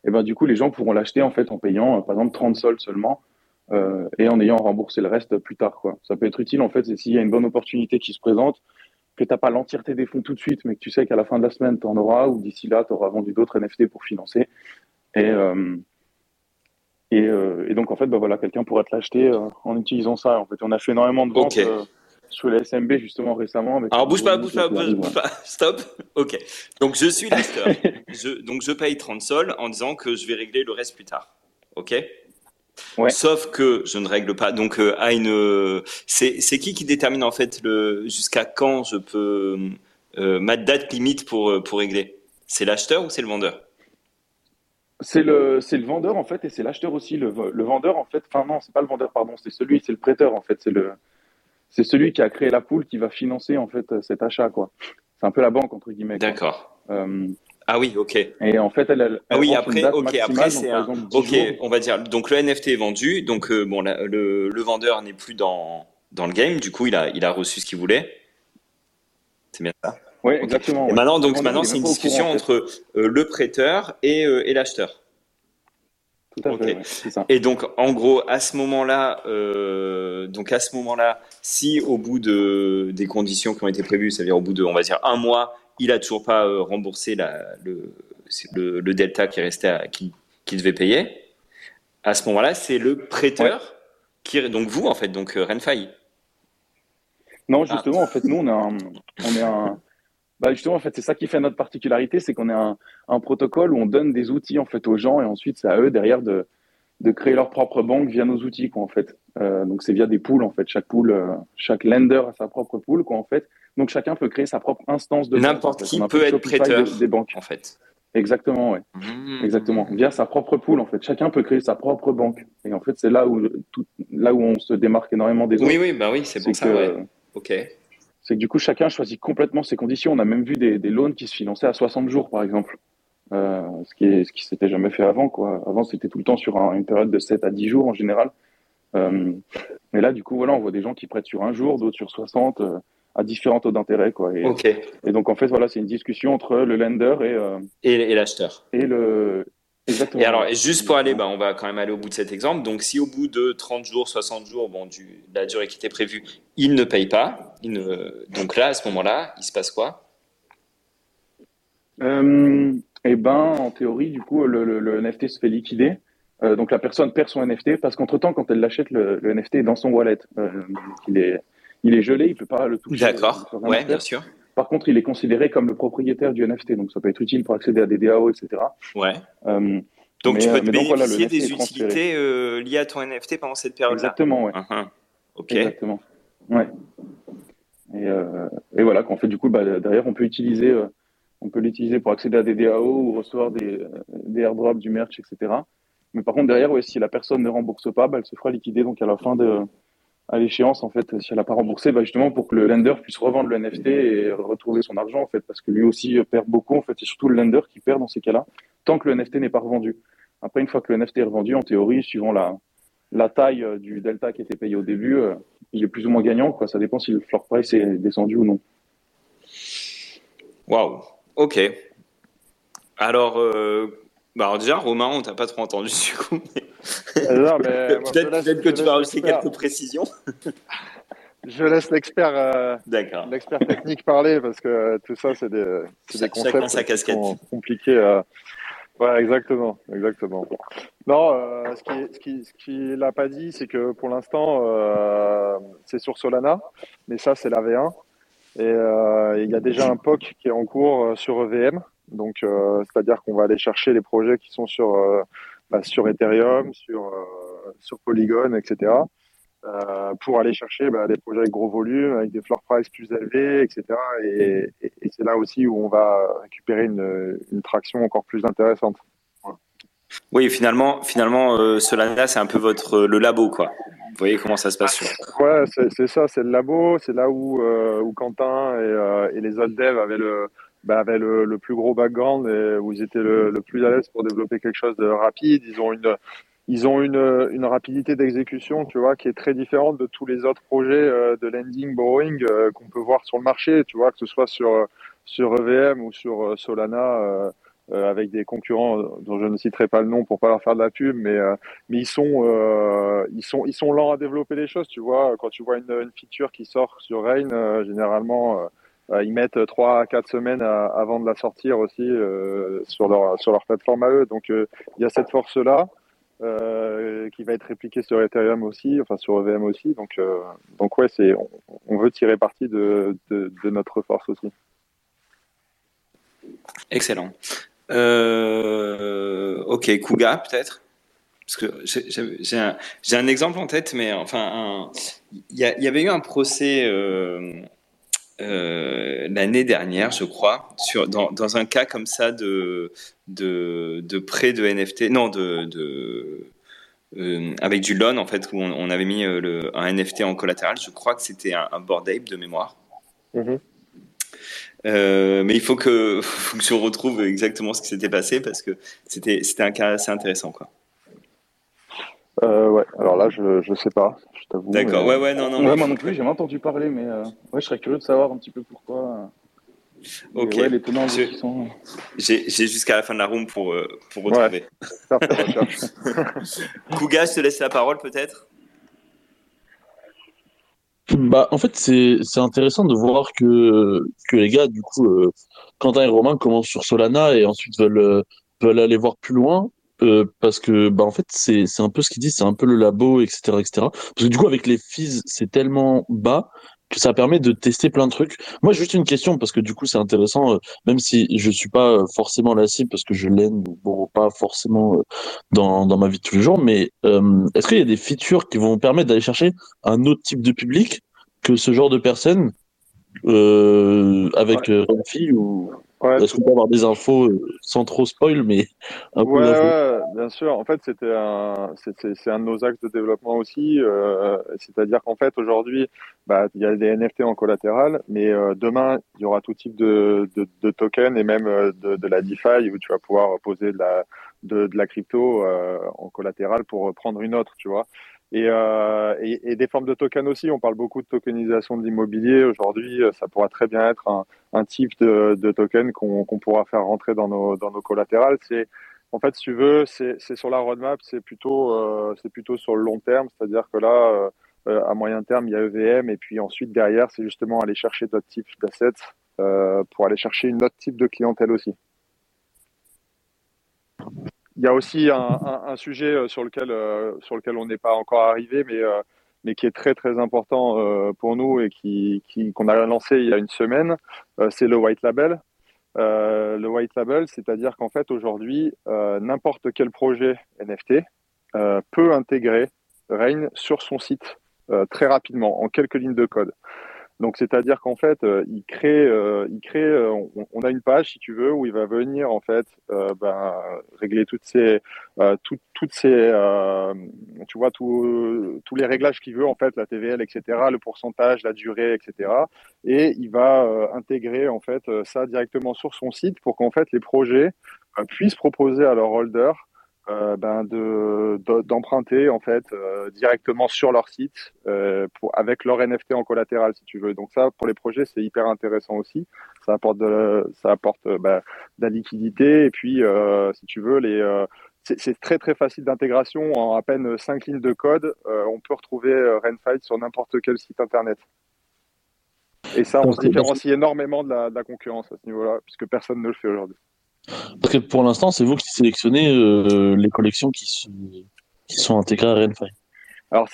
et ben du coup, les gens pourront l'acheter en fait en payant, par exemple, 30 sols seulement. Euh, et en ayant remboursé le reste plus tard. Quoi. Ça peut être utile en fait, s'il y a une bonne opportunité qui se présente, que tu n'as pas l'entièreté des fonds tout de suite, mais que tu sais qu'à la fin de la semaine, tu en auras, ou d'ici là, tu auras vendu d'autres NFT pour financer. Et, euh, et, euh, et, donc, en fait, bah, voilà, quelqu'un pourrait te l'acheter euh, en utilisant ça. En fait, on a fait énormément de ventes okay. Euh, sur les SMB justement récemment. Avec Alors, bouge pas, bouge pas, bouge, bouge pas, (laughs) stop. Ok. Donc, je suis l'acheteur. (laughs) donc, je paye 30 sols en disant que je vais régler le reste plus tard. Ok? Ouais. Sauf que je ne règle pas. Donc, euh, à une, c'est c'est qui qui détermine en fait le jusqu'à quand je peux euh, ma date limite pour euh, pour régler? C'est l'acheteur ou c'est le vendeur? C'est le c'est le vendeur en fait et c'est l'acheteur aussi. Le, le vendeur en fait, enfin non, c'est pas le vendeur pardon, c'est celui, c'est le prêteur en fait. C'est le c'est celui qui a créé la poule qui va financer en fait cet achat quoi. C'est un peu la banque entre guillemets. D'accord. Euh, ah oui, ok. Et en fait, elle, elle ah oui, après, ok, après c'est un... ok, jours. on va dire. Donc le NFT est vendu, donc euh, bon, la, le, le vendeur n'est plus dans dans le game. Du coup, il a il a reçu ce qu'il voulait. C'est bien ça. Oui, okay. exactement. Et ouais. maintenant, donc maintenant, c'est une discussion courant, entre euh, le prêteur et et l'acheteur. Tout à okay. fait. Ouais, ça. Et donc, en gros, à ce moment-là, euh, donc à ce moment-là, si au bout de des conditions qui ont été prévues, c'est-à-dire au bout de, on va dire un mois, il a toujours pas euh, remboursé la, le, le, le, delta qui restait à, qui, qui devait payer. À ce moment-là, c'est le prêteur ouais. qui donc vous en fait donc euh, Renfai. Non, justement, ah. en fait, nous on un, on est un bah justement, en fait, c'est ça qui fait notre particularité, c'est qu'on est un, un, protocole où on donne des outils en fait aux gens et ensuite c'est à eux derrière de, de créer leur propre banque via nos outils quoi en fait. Euh, donc c'est via des pools en fait. Chaque pool, euh, chaque lender a sa propre pool quoi en fait. Donc chacun peut créer sa propre instance de n'importe qui peut être prêteur des banques en fait. Exactement, ouais. Mmh. Exactement. Via sa propre pool, en fait. Chacun peut créer sa propre banque. Et en fait, c'est là où tout, là où on se démarque énormément des autres. Oui, oui, bah oui, c'est pour ça. Que, ouais. Ok. C'est que du coup, chacun choisit complètement ses conditions. On a même vu des, des loans qui se finançaient à 60 jours, par exemple. ce qui est, ce qui s'était jamais fait avant, quoi. Avant, c'était tout le temps sur une période de 7 à 10 jours en général. mais là, du coup, voilà, on voit des gens qui prêtent sur un jour, d'autres sur 60 à différents taux d'intérêt. Quoi. Et, et, donc, en fait, voilà, c'est une discussion entre le lender et, euh, et, l'acheteur. Et le. Exactement. Et alors, juste pour aller, bah, on va quand même aller au bout de cet exemple. Donc, si au bout de 30 jours, 60 jours, bon, du, la durée qui était prévue, il ne paye pas, il ne... donc là, à ce moment-là, il se passe quoi? Euh, Eh ben, en théorie, du coup, le, le, NFT se fait liquider. Euh, donc, la personne perd son NFT parce qu'entre-temps, quand elle l'achète, le, NFT est dans son wallet. Euh, il est il est gelé, il peut pas le toucher. D'accord, ouais, bien sûr. Par contre, il est considéré comme le propriétaire du NFT, donc ça peut être utile pour accéder à des DAO, etc. Ouais. Euh, donc tu peux te bénéficier des utilités euh, liées à ton NFT pendant cette période-là. Exactement, ouais. Uh-huh. Ok. Exactement. Ouais. Et, euh, et voilà, qu'en fait, du coup, bah, derrière, on peut utiliser, on peut l'utiliser pour accéder à des DAO ou recevoir des, des airdrops, du merch, etc. Mais par contre, derrière, ouais, si la personne ne rembourse pas, bah, elle se fera liquider donc à la fin de, à l'échéance, en fait, si elle n'a pas remboursé, bah justement pour que le lender puisse revendre le NFT et retrouver son argent, en fait, parce que lui aussi perd beaucoup, en fait, c'est surtout le lender qui perd dans ces cas-là, tant que le NFT n'est pas revendu. Après, une fois que le NFT est revendu, en théorie, suivant la, taille euh, du delta qui était payé au début, euh, il est plus ou moins gagnant, quoi. Ça dépend si le floor price est descendu ou non. Waouh, ok. Alors, euh, bah déjà, Romain, on t'a pas trop entendu (laughs) du coup. (laughs) peut-être que tu vas rajouter quelques précisions. (laughs) je laisse l'expert, euh, l'expert technique parler parce que tout ça, c'est des, des concepts qui sont compliqués. Euh... Ouais, exactement, exactement. Non, euh, ce qu'il ce qui, ce qui n'a pas dit, c'est que pour l'instant, euh, c'est sur Solana, mais ça, c'est la V1. Et euh, il y a déjà un POC qui est en cours euh, sur EVM. Donc, euh, c'est-à-dire qu'on va aller chercher les projets qui sont sur, euh, bah, sur Ethereum, sur, euh, sur Polygon, etc. pour aller chercher bah, des projets avec gros volume, avec des floor price plus élevés, etc. Et, c'est là aussi où on va récupérer une, une traction encore plus intéressante. Oui, finalement, finalement, euh, Solana, c'est un peu votre le labo, quoi. Vous voyez comment ça se passe sur. Ouais, c'est ça, c'est le labo, c'est là où, où Quentin et, et, les autres devs avaient le, bah, avaient le, le, plus gros background et où ils étaient le, le plus à l'aise pour développer quelque chose de rapide. Ils ont une, ils ont une, une rapidité d'exécution, tu vois, qui est très différente de tous les autres projets euh, de lending, borrowing euh, qu'on peut voir sur le marché, tu vois, que ce soit sur sur EVM ou sur euh, Solana. avec des concurrents dont je ne citerai pas le nom pour pas leur faire de la pub, mais mais ils sont ils sont ils sont lents à développer les choses. Tu vois, quand tu vois une, une feature qui sort sur Rain, généralement euh, ils mettent 3 à 4 semaines avant de la sortir aussi euh, sur, leur, sur leur plateforme à eux. Donc euh, il y a cette force-là. qui va être répliquée sur Ethereum aussi, enfin sur EVM aussi. Donc, donc ouais, c'est, on, veut tirer parti de, de, notre force aussi. Excellent. ok, Kuga peut-être? Parce que j'ai un, un, exemple en tête, mais enfin, il y, avait eu un procès euh, l'année dernière, je crois, sur, dans, dans, un cas comme ça de, de, de prêt de NFT, non, de, de euh, avec du loan en fait, où on, avait mis euh, le, un NFT en collatéral. Je crois que c'était un, board ape de mémoire. Mm-hmm. mais il faut que, (laughs) faut que je retrouve exactement ce qui s'était passé parce que c'était un cas assez intéressant. Quoi. Ouais, alors là, je ne sais pas, t'avoue. D'accord, ouais, ouais, non, non. Ouais, moi non plus, j'ai entendu parler, mais euh, ouais, je serais curieux de savoir un petit peu pourquoi. Ok. Ouais, les tenants je... sont. J'ai jusqu'à la fin de la room pour, euh, pour retrouver. Ouais. (laughs) Kouga, je te laisse la parole peut-être. Bah, en fait, c'est intéressant de voir que, que les gars, du coup, euh, Quentin et Romain commencent sur Solana et ensuite veulent, euh, veulent aller voir plus loin. Euh, parce que bah en fait c'est c'est un peu ce qu'ils disent, c'est un peu le labo, etc., etc. Parce que du coup avec les fees c'est tellement bas que ça permet de tester plein de trucs. Moi juste une question parce que du coup c'est intéressant, euh, même si je suis pas euh, forcément la cible parce que je l'aime bon pas forcément dans dans ma vie de tous les jours, mais est-ce qu'il y a des features qui vont permettre d'aller chercher un autre type de public que ce genre de personnes avec ouais. ou Ouais, Est-ce qu'on peut avoir des infos euh, sans trop spoil, mais un peu ouais, bien sûr. En fait, c'était un, c'est un de nos axes de développement aussi. Euh, C'est-à-dire qu'en fait, aujourd'hui, bah, il y a des NFT en collatéral, mais euh, demain, il y aura tout type de, de, de tokens et même euh, de, de, la DeFi où tu vas pouvoir poser de la, de, de la crypto euh, en collatéral pour prendre une autre, tu vois. Et, euh, et, des formes de tokens aussi. On parle beaucoup de tokenisation de l'immobilier. Aujourd'hui, ça pourra très bien être un, type de, token qu'on pourra faire rentrer dans nos, dans nos collatérales. C'est en fait, si tu veux, c'est sur la roadmap, c'est plutôt, euh, plutôt sur le long terme. C'est-à-dire que là, euh, à moyen terme, il y a EVM, et puis ensuite derrière, c'est justement aller chercher d'autres types d'assets euh, pour aller chercher une autre type de clientèle aussi. Il y a aussi un, sujet euh, sur lequel, euh, sur lequel on n'est pas encore arrivé, mais, euh, mais qui est très très important pour nous et qui, qu'on a lancé il y a une semaine, c'est le white label. le white label, c'est-à-dire qu'en fait aujourd'hui, n'importe quel projet NFT peut intégrer Rain sur son site très rapidement, en quelques lignes de code. Donc c'est-à-dire qu'en fait, euh, il crée, euh, il crée, euh, on, a une page si tu veux où il va venir en fait, ben, régler toutes ces, toutes ces, tu vois, tous les réglages qu'il veut en fait, la TVL, etc., le pourcentage, la durée, etc. Et il va intégrer en fait ça directement sur son site pour qu'en fait les projets puissent proposer à leur holder euh, ben de d'emprunter en fait euh, directement sur leur site euh, pour avec leur NFT en collatéral si tu veux. Donc ça pour les projets c'est hyper intéressant aussi. Ça apporte de, ça apporte ben, de la liquidité et puis si tu veux les c'est très très facile d'intégration en à peine cinq lignes de code. on peut retrouver Renfight sur n'importe quel site internet. Et ça, on se différencie énormément de la, de la concurrence à ce niveau-là, puisque personne ne le fait aujourd'hui. Pour l'instant, c'est vous qui sélectionnez euh, les collections qui sont, intégrées à Renfy. Alors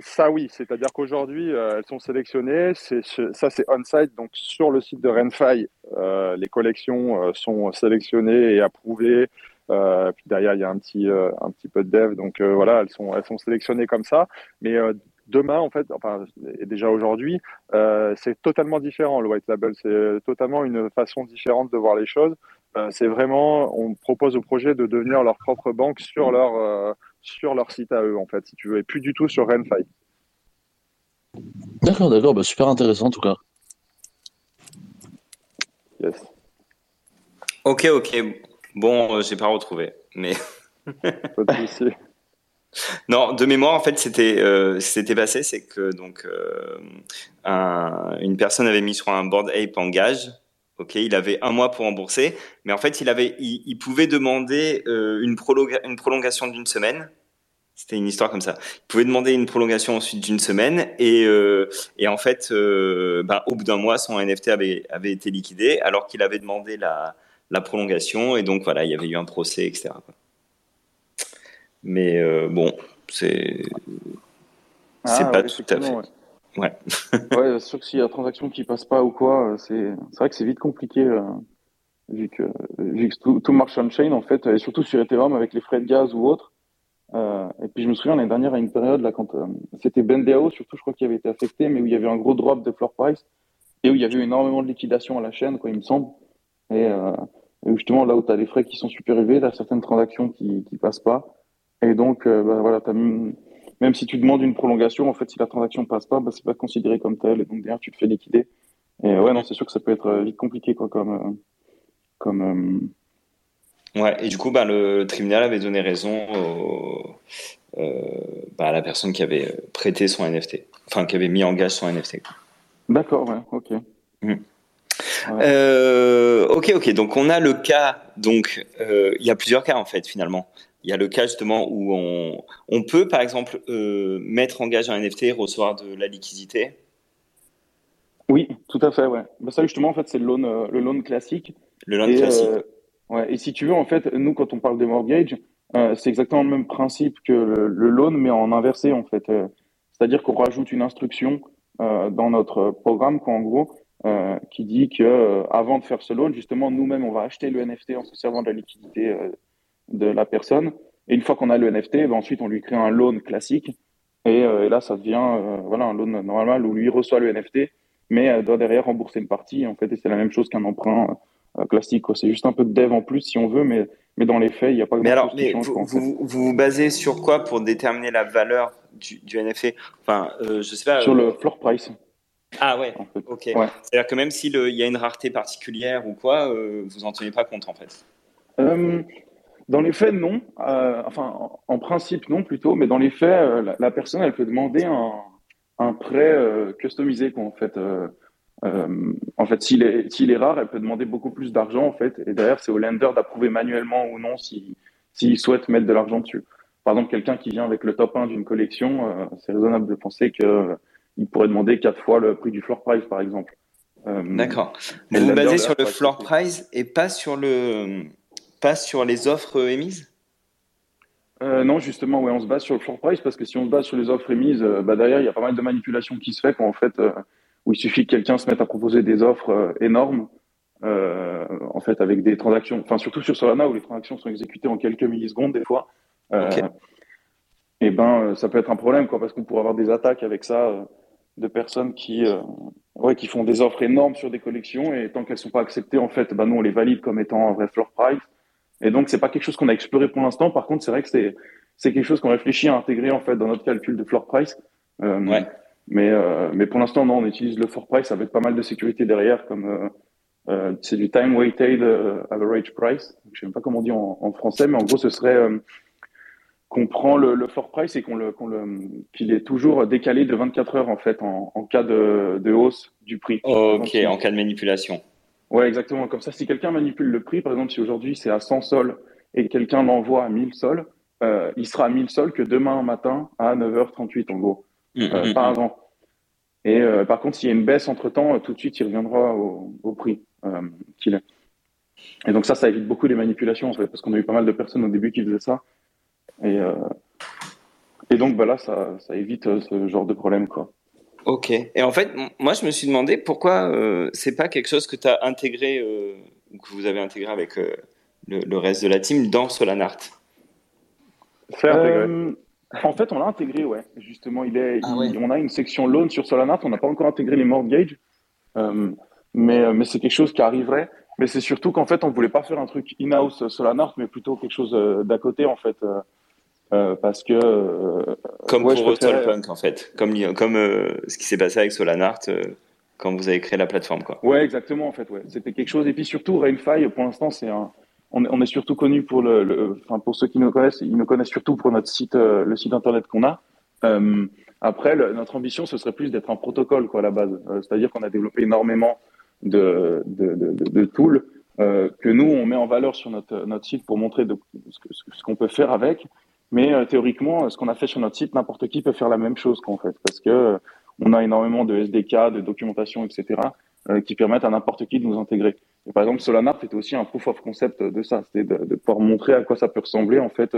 ça, oui, c'est-à-dire qu'aujourd'hui, euh, elles sont sélectionnées. Ça, c'est on-site, donc sur le site de Renfy, euh, les collections sont sélectionnées et approuvées. puis derrière, il y a un petit, un petit peu de dev, donc voilà, elles sont, elles sont sélectionnées comme ça. Mais demain, en fait, enfin, et déjà aujourd'hui, c'est totalement différent le white label. C'est totalement une façon différente de voir les choses. Euh, c'est vraiment, on propose au projet de devenir leur propre banque sur leur, euh, sur leur site à eux, en fait, si tu veux, et plus du tout sur Renfy. D'accord, d'accord, bah, super intéressant en tout cas. Yes. Ok, ok. Bon, euh, j'ai pas retrouvé, mais. pas de souci. (laughs) Non, de mémoire, en fait, c'était euh, c'était passé, c'est que donc un, une personne avait mis sur un board ape en gage Ok, il avait un mois pour rembourser, mais en fait, il avait, il, pouvait demander euh, une, prolongation d'une semaine. C'était une histoire comme ça. Il pouvait demander une prolongation ensuite d'une semaine et, euh, et en fait, euh, ben, au bout d'un mois, son NFT avait, avait été liquidé alors qu'il avait demandé la, la prolongation et donc voilà, il y avait eu un procès, etc. Mais bon, c'est c'est ah, pas tout à fait. Ouais. ouais, (laughs) sûr que s'il y a transaction qui passe pas ou quoi, c'est c'est vrai que c'est vite compliqué euh, vu que vu que tout, tout, marche on chain en fait, et surtout sur Ethereum avec les frais de gaz ou autres. Euh, et puis je me souviens l'année dernière à une période là quand euh, c'était Bendeo surtout je crois qu'il avait été affecté, mais où il y avait un gros drop de floor price et où il y avait eu énormément de liquidation à la chaîne quoi il me semble. Et, euh, et justement là où tu as les frais qui sont super élevés, tu as certaines transactions qui qui passent pas. Et donc euh, bah, voilà, as même si tu demandes une prolongation, en fait, si la transaction passe pas, bah, c'est pas considéré comme tel, et donc derrière, tu te fais liquider. Et ouais, non, c'est sûr que ça peut être euh, vite compliqué, quoi, comme. Euh, comme Ouais, et du coup, bah, le tribunal avait donné raison bah, à la personne qui avait prêté son NFT, enfin, qui avait mis en gage son NFT. D'accord, ouais, ok. Mmh. ok, ok. Donc on a le cas. Donc il y a plusieurs cas en fait finalement il y a le cas justement où on, on peut, par exemple, euh, mettre en gage un NFT et recevoir de la liquidité. Oui, tout à fait, ouais. Bah, ça, justement, en fait, c'est le loan, euh, le loan classique. Le loan classique. Euh, ouais. Et si tu veux, en fait, nous, quand on parle de mortgage, c'est exactement le même principe que le, loan, mais en inversé, en fait. C'est-à-dire qu'on rajoute une instruction dans notre programme, quoi, en gros, qui dit que avant de faire ce loan, justement, nous-mêmes, on va acheter le NFT en se servant de la liquidité de la personne. Et une fois qu'on a le NFT, ben ensuite on lui crée un loan classique. Et, euh, là, ça devient euh, voilà un loan normal où lui reçoit le NFT, mais euh, doit derrière rembourser une partie. En fait, et c'est la même chose qu'un emprunt classique. C'est juste un peu de dev en plus si on veut, mais, mais dans les faits, il n'y a pas mais alors, mais vous, vous, vous, basez sur quoi pour déterminer la valeur du, du NFT Enfin, je sais pas. Sur le floor price. Ah ouais, ok. C'est-à-dire que même s'il y a une rareté particulière ou quoi, vous n'en tenez pas compte en fait dans les faits, non. Euh, enfin, en, principe, non plutôt. Mais dans les faits, euh, la, personne, elle peut demander un, un prêt euh, customisé, quoi, en fait. en fait, s'il est, s'il est rare, elle peut demander beaucoup plus d'argent, en fait. Et d'ailleurs, c'est au lender d'approuver manuellement ou non s'il si, souhaite mettre de l'argent dessus. Par exemple, quelqu'un qui vient avec le top 1 d'une collection, c'est raisonnable de penser que il pourrait demander quatre fois le prix du floor price, par exemple. D'accord. Vous vous basez sur le floor price et pas sur le pas sur les offres émises? Euh, non, justement, ouais, on se base sur le floor price parce que si on se base sur les offres émises, euh, bah, derrière, il y a pas mal de manipulations qui se fait quand, en fait, euh, où il suffit que quelqu'un se mette à proposer des offres énormes, en fait, avec des transactions, enfin, surtout sur Solana où les transactions sont exécutées en quelques millisecondes des fois. Et ben, ça peut être un problème, quoi, parce qu'on pourrait avoir des attaques avec ça de personnes qui, ouais, qui font des offres énormes sur des collections et tant qu'elles sont pas acceptées, en fait, bah, nous, on les valide comme étant un vrai floor price. Et donc, c'est pas quelque chose qu'on a exploré pour l'instant. Par contre, c'est vrai que c'est, c'est quelque chose qu'on réfléchit à intégrer, en fait, dans notre calcul de floor price. Euh, ouais. Mais, euh, mais pour l'instant, non, on utilise le floor price avec pas mal de sécurité derrière, comme, euh, c'est du time weighted average price. Je sais même pas comment on dit en, en français, mais en gros, ce serait qu'on prend le, le, floor price et qu'on le, qu'on le, qu'il est toujours décalé de 24 heures, en fait, en, en cas de, de hausse du prix. ok, en cas de manipulation. Ouais, exactement. Comme ça, si quelqu'un manipule le prix, par exemple, si aujourd'hui c'est à 100 sols et quelqu'un l'envoie à 1000 sols, euh, il sera à 1000 sols que demain matin à 9h38 en gros, mmh, euh, mmh, pas mmh. avant. Et euh, par contre, s'il y a une baisse entre temps, tout de suite, il reviendra au, au prix qu'il est. Et donc ça, ça évite beaucoup les manipulations en fait, parce qu'on a eu pas mal de personnes au début qui faisaient ça. Et, et donc, bah là, ça, ça évite ce genre de problème quoi. Ok. Et en fait, moi, je me suis demandé pourquoi euh, c'est pas quelque chose que tu as intégré, euh, que vous avez intégré avec euh, le, reste de la team dans Solanart? Euh, en fait, on l'a intégré, ouais. Justement, il est, ah on a une section loan sur Solanart. On n'a pas encore intégré les mortgages, mais, mais c'est quelque chose qui arriverait. Mais c'est surtout qu'en fait, on voulait pas faire un truc in-house Solanart, mais plutôt quelque chose d'à côté, en fait. Euh, parce que euh, comme pour Punk en fait, comme comme euh, ce qui s'est passé avec Solanart quand vous avez créé la plateforme quoi. Ouais, exactement en fait. Ouais, c'était quelque chose. Et puis surtout Rainfy, pour l'instant, c'est un on est, on est, surtout connu pour le, enfin pour ceux qui nous connaissent, ils nous connaissent surtout pour notre site, le site internet qu'on a. Après, notre ambition, ce serait plus d'être un protocole quoi à la base. C'est-à-dire qu'on a développé énormément de, de, de, de tools que nous on met en valeur sur notre notre site pour montrer de, ce qu'on peut faire avec. Mais euh, théoriquement, ce qu'on a fait sur notre site, n'importe qui peut faire la même chose qu'en fait, parce que euh, on a énormément de SDK, de documentation, etc., euh, qui permettent à n'importe qui de nous intégrer. Et par exemple, Solana était aussi un proof of concept de ça, c'était de, pouvoir montrer à quoi ça peut ressembler en fait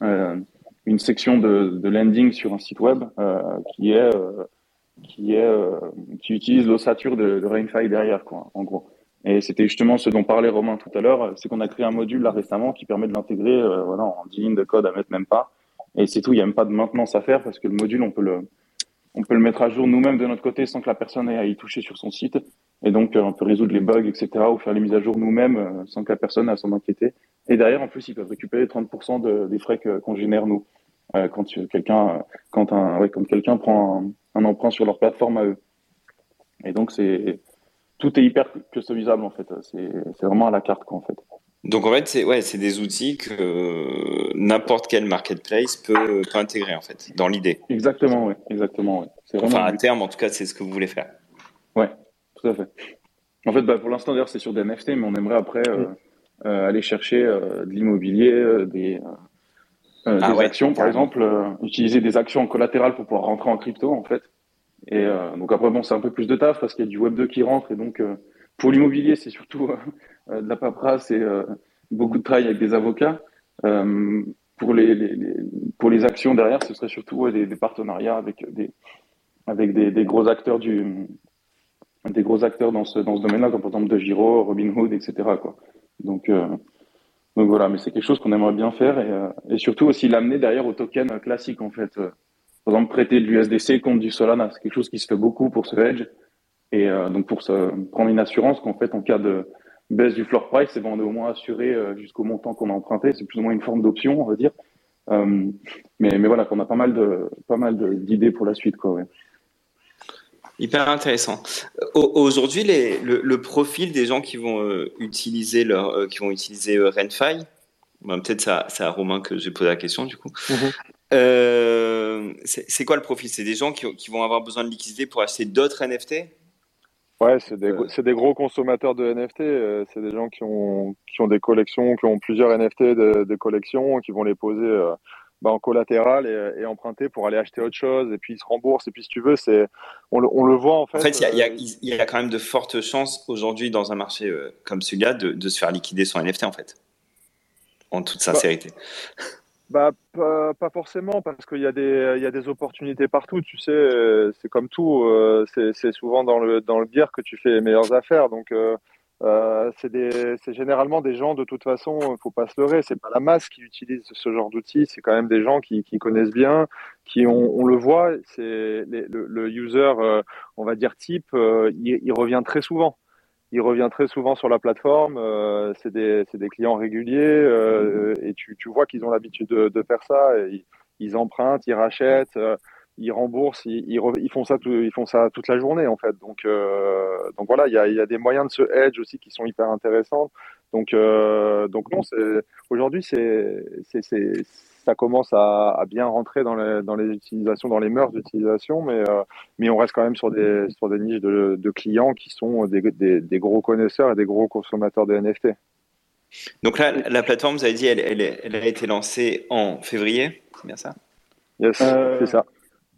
une section de, de, landing sur un site web qui est qui est qui utilise l'ossature de, de derrière, quoi, en gros. Et c'était justement ce dont parlait Romain tout à l'heure, c'est qu'on a créé un module là récemment qui permet de l'intégrer euh, voilà, en 10 lignes de code à mettre même pas. Et c'est tout, il n'y a même pas de maintenance à faire parce que le module, on peut le, on peut le mettre à jour nous-mêmes de notre côté sans que la personne ait à y toucher sur son site. Et donc, euh, on peut résoudre les bugs, etc., ou faire les mises à jour nous-mêmes euh, sans que la personne ait à s'en inquiéter. Et derrière, en plus, ils peuvent récupérer 30% de, des frais qu'on génère nous quand quelqu'un, quand un, ouais, quand quelqu'un prend un, un emprunt sur leur plateforme à eux. Et donc, c'est tout est hyper customisable en fait. C'est vraiment à la carte quoi en fait. Donc en fait, c'est ouais, c'est des outils que n'importe quel marketplace peut, peut, intégrer en fait, dans l'idée. Exactement, oui, exactement, ouais. Enfin à terme, en tout cas, c'est ce que vous voulez faire. Ouais, tout à fait. En fait, bah, pour l'instant d'ailleurs, c'est sur des NFT, mais on aimerait après euh, euh, aller chercher euh, de l'immobilier, des, ah des actions, par exemple, utiliser des actions en collatéral pour pouvoir rentrer en crypto en fait. Et euh, donc après, bon, c'est un peu plus de taf parce qu'il y a du Web 2 qui rentre. Et donc, euh, pour l'immobilier, c'est surtout (laughs) euh, de la paperasse et beaucoup de travail avec des avocats. pour, les, pour les actions derrière, ce serait surtout des, partenariats avec des, avec des, gros acteurs du des gros acteurs dans ce, dans ce domaine-là, comme par exemple De Giro, Robinhood, etc. Donc, donc voilà, mais c'est quelque chose qu'on aimerait bien faire et surtout aussi l'amener derrière au token classique en fait par exemple, prêter de l'USDC contre du Solana, c'est quelque chose qui se fait beaucoup pour ce hedge. Et euh, donc pour se prendre une assurance qu'en fait, en cas de baisse du floor price, et ben on est au moins assuré jusqu'au montant qu'on a emprunté. C'est plus ou moins une forme d'option, on va dire. mais, mais voilà, qu'on a pas mal de pas mal d'idées pour la suite, quoi. Ouais. Hyper intéressant. Aujourd'hui, le, le, profil des gens qui vont utiliser leur, qui vont utiliser RenFi, peut-être c'est à Romain que j'ai posé la question du coup. Mm-hmm. Euh, c'est quoi le profil? C'est des gens qui, vont avoir besoin de liquidité pour acheter d'autres NFT Ouais, c'est des, euh. des, gros consommateurs de NFT. Euh, c'est des gens qui ont, qui ont des collections, qui ont plusieurs NFT de, de collections, qui vont les poser bah, en collatéral et, emprunter pour aller acheter autre chose. Et puis ils se remboursent. Et puis si tu veux, c'est on, on, le voit en fait. En fait, il y, y, y, a quand même de fortes chances aujourd'hui dans un marché comme celui-là de, de, se faire liquider son NFT en fait. En toute bah, sincérité. Bah, pas, forcément, parce qu'il y, a des, y a des opportunités partout. Tu sais, euh, c'est comme tout. Euh, c'est souvent dans le, dans le bière que tu fais les meilleures affaires. Donc, euh, c'est généralement des gens, de toute façon, il faut pas se leurrer. C'est pas la masse qui utilise ce genre d'outils. C'est quand même des gens qui, connaissent bien, qui on le voit. C'est le, user, on va dire type, il revient très souvent il revient très souvent sur la plateforme. Euh, c'est des, des, clients réguliers euh, et tu, tu vois qu'ils ont l'habitude de, de, faire ça. Et ils, empruntent, ils rachètent, euh, ils remboursent, ils, ils, font ça, ils font ça toute la journée en fait. Donc, euh, donc voilà, il y a, y a, des moyens de ce edge aussi qui sont hyper intéressants. Donc, euh, donc non, aujourd'hui c'est ça commence à, à, bien rentrer dans les, dans les utilisations, dans les mœurs d'utilisation, mais, euh, mais on reste quand même sur des, sur des niches de, de clients qui sont des, des, des, gros connaisseurs et des gros consommateurs de NFT. Donc là, la plateforme, vous avez dit, elle, elle, elle a été lancée en février, c'est bien ça? Yes, euh, c'est ça.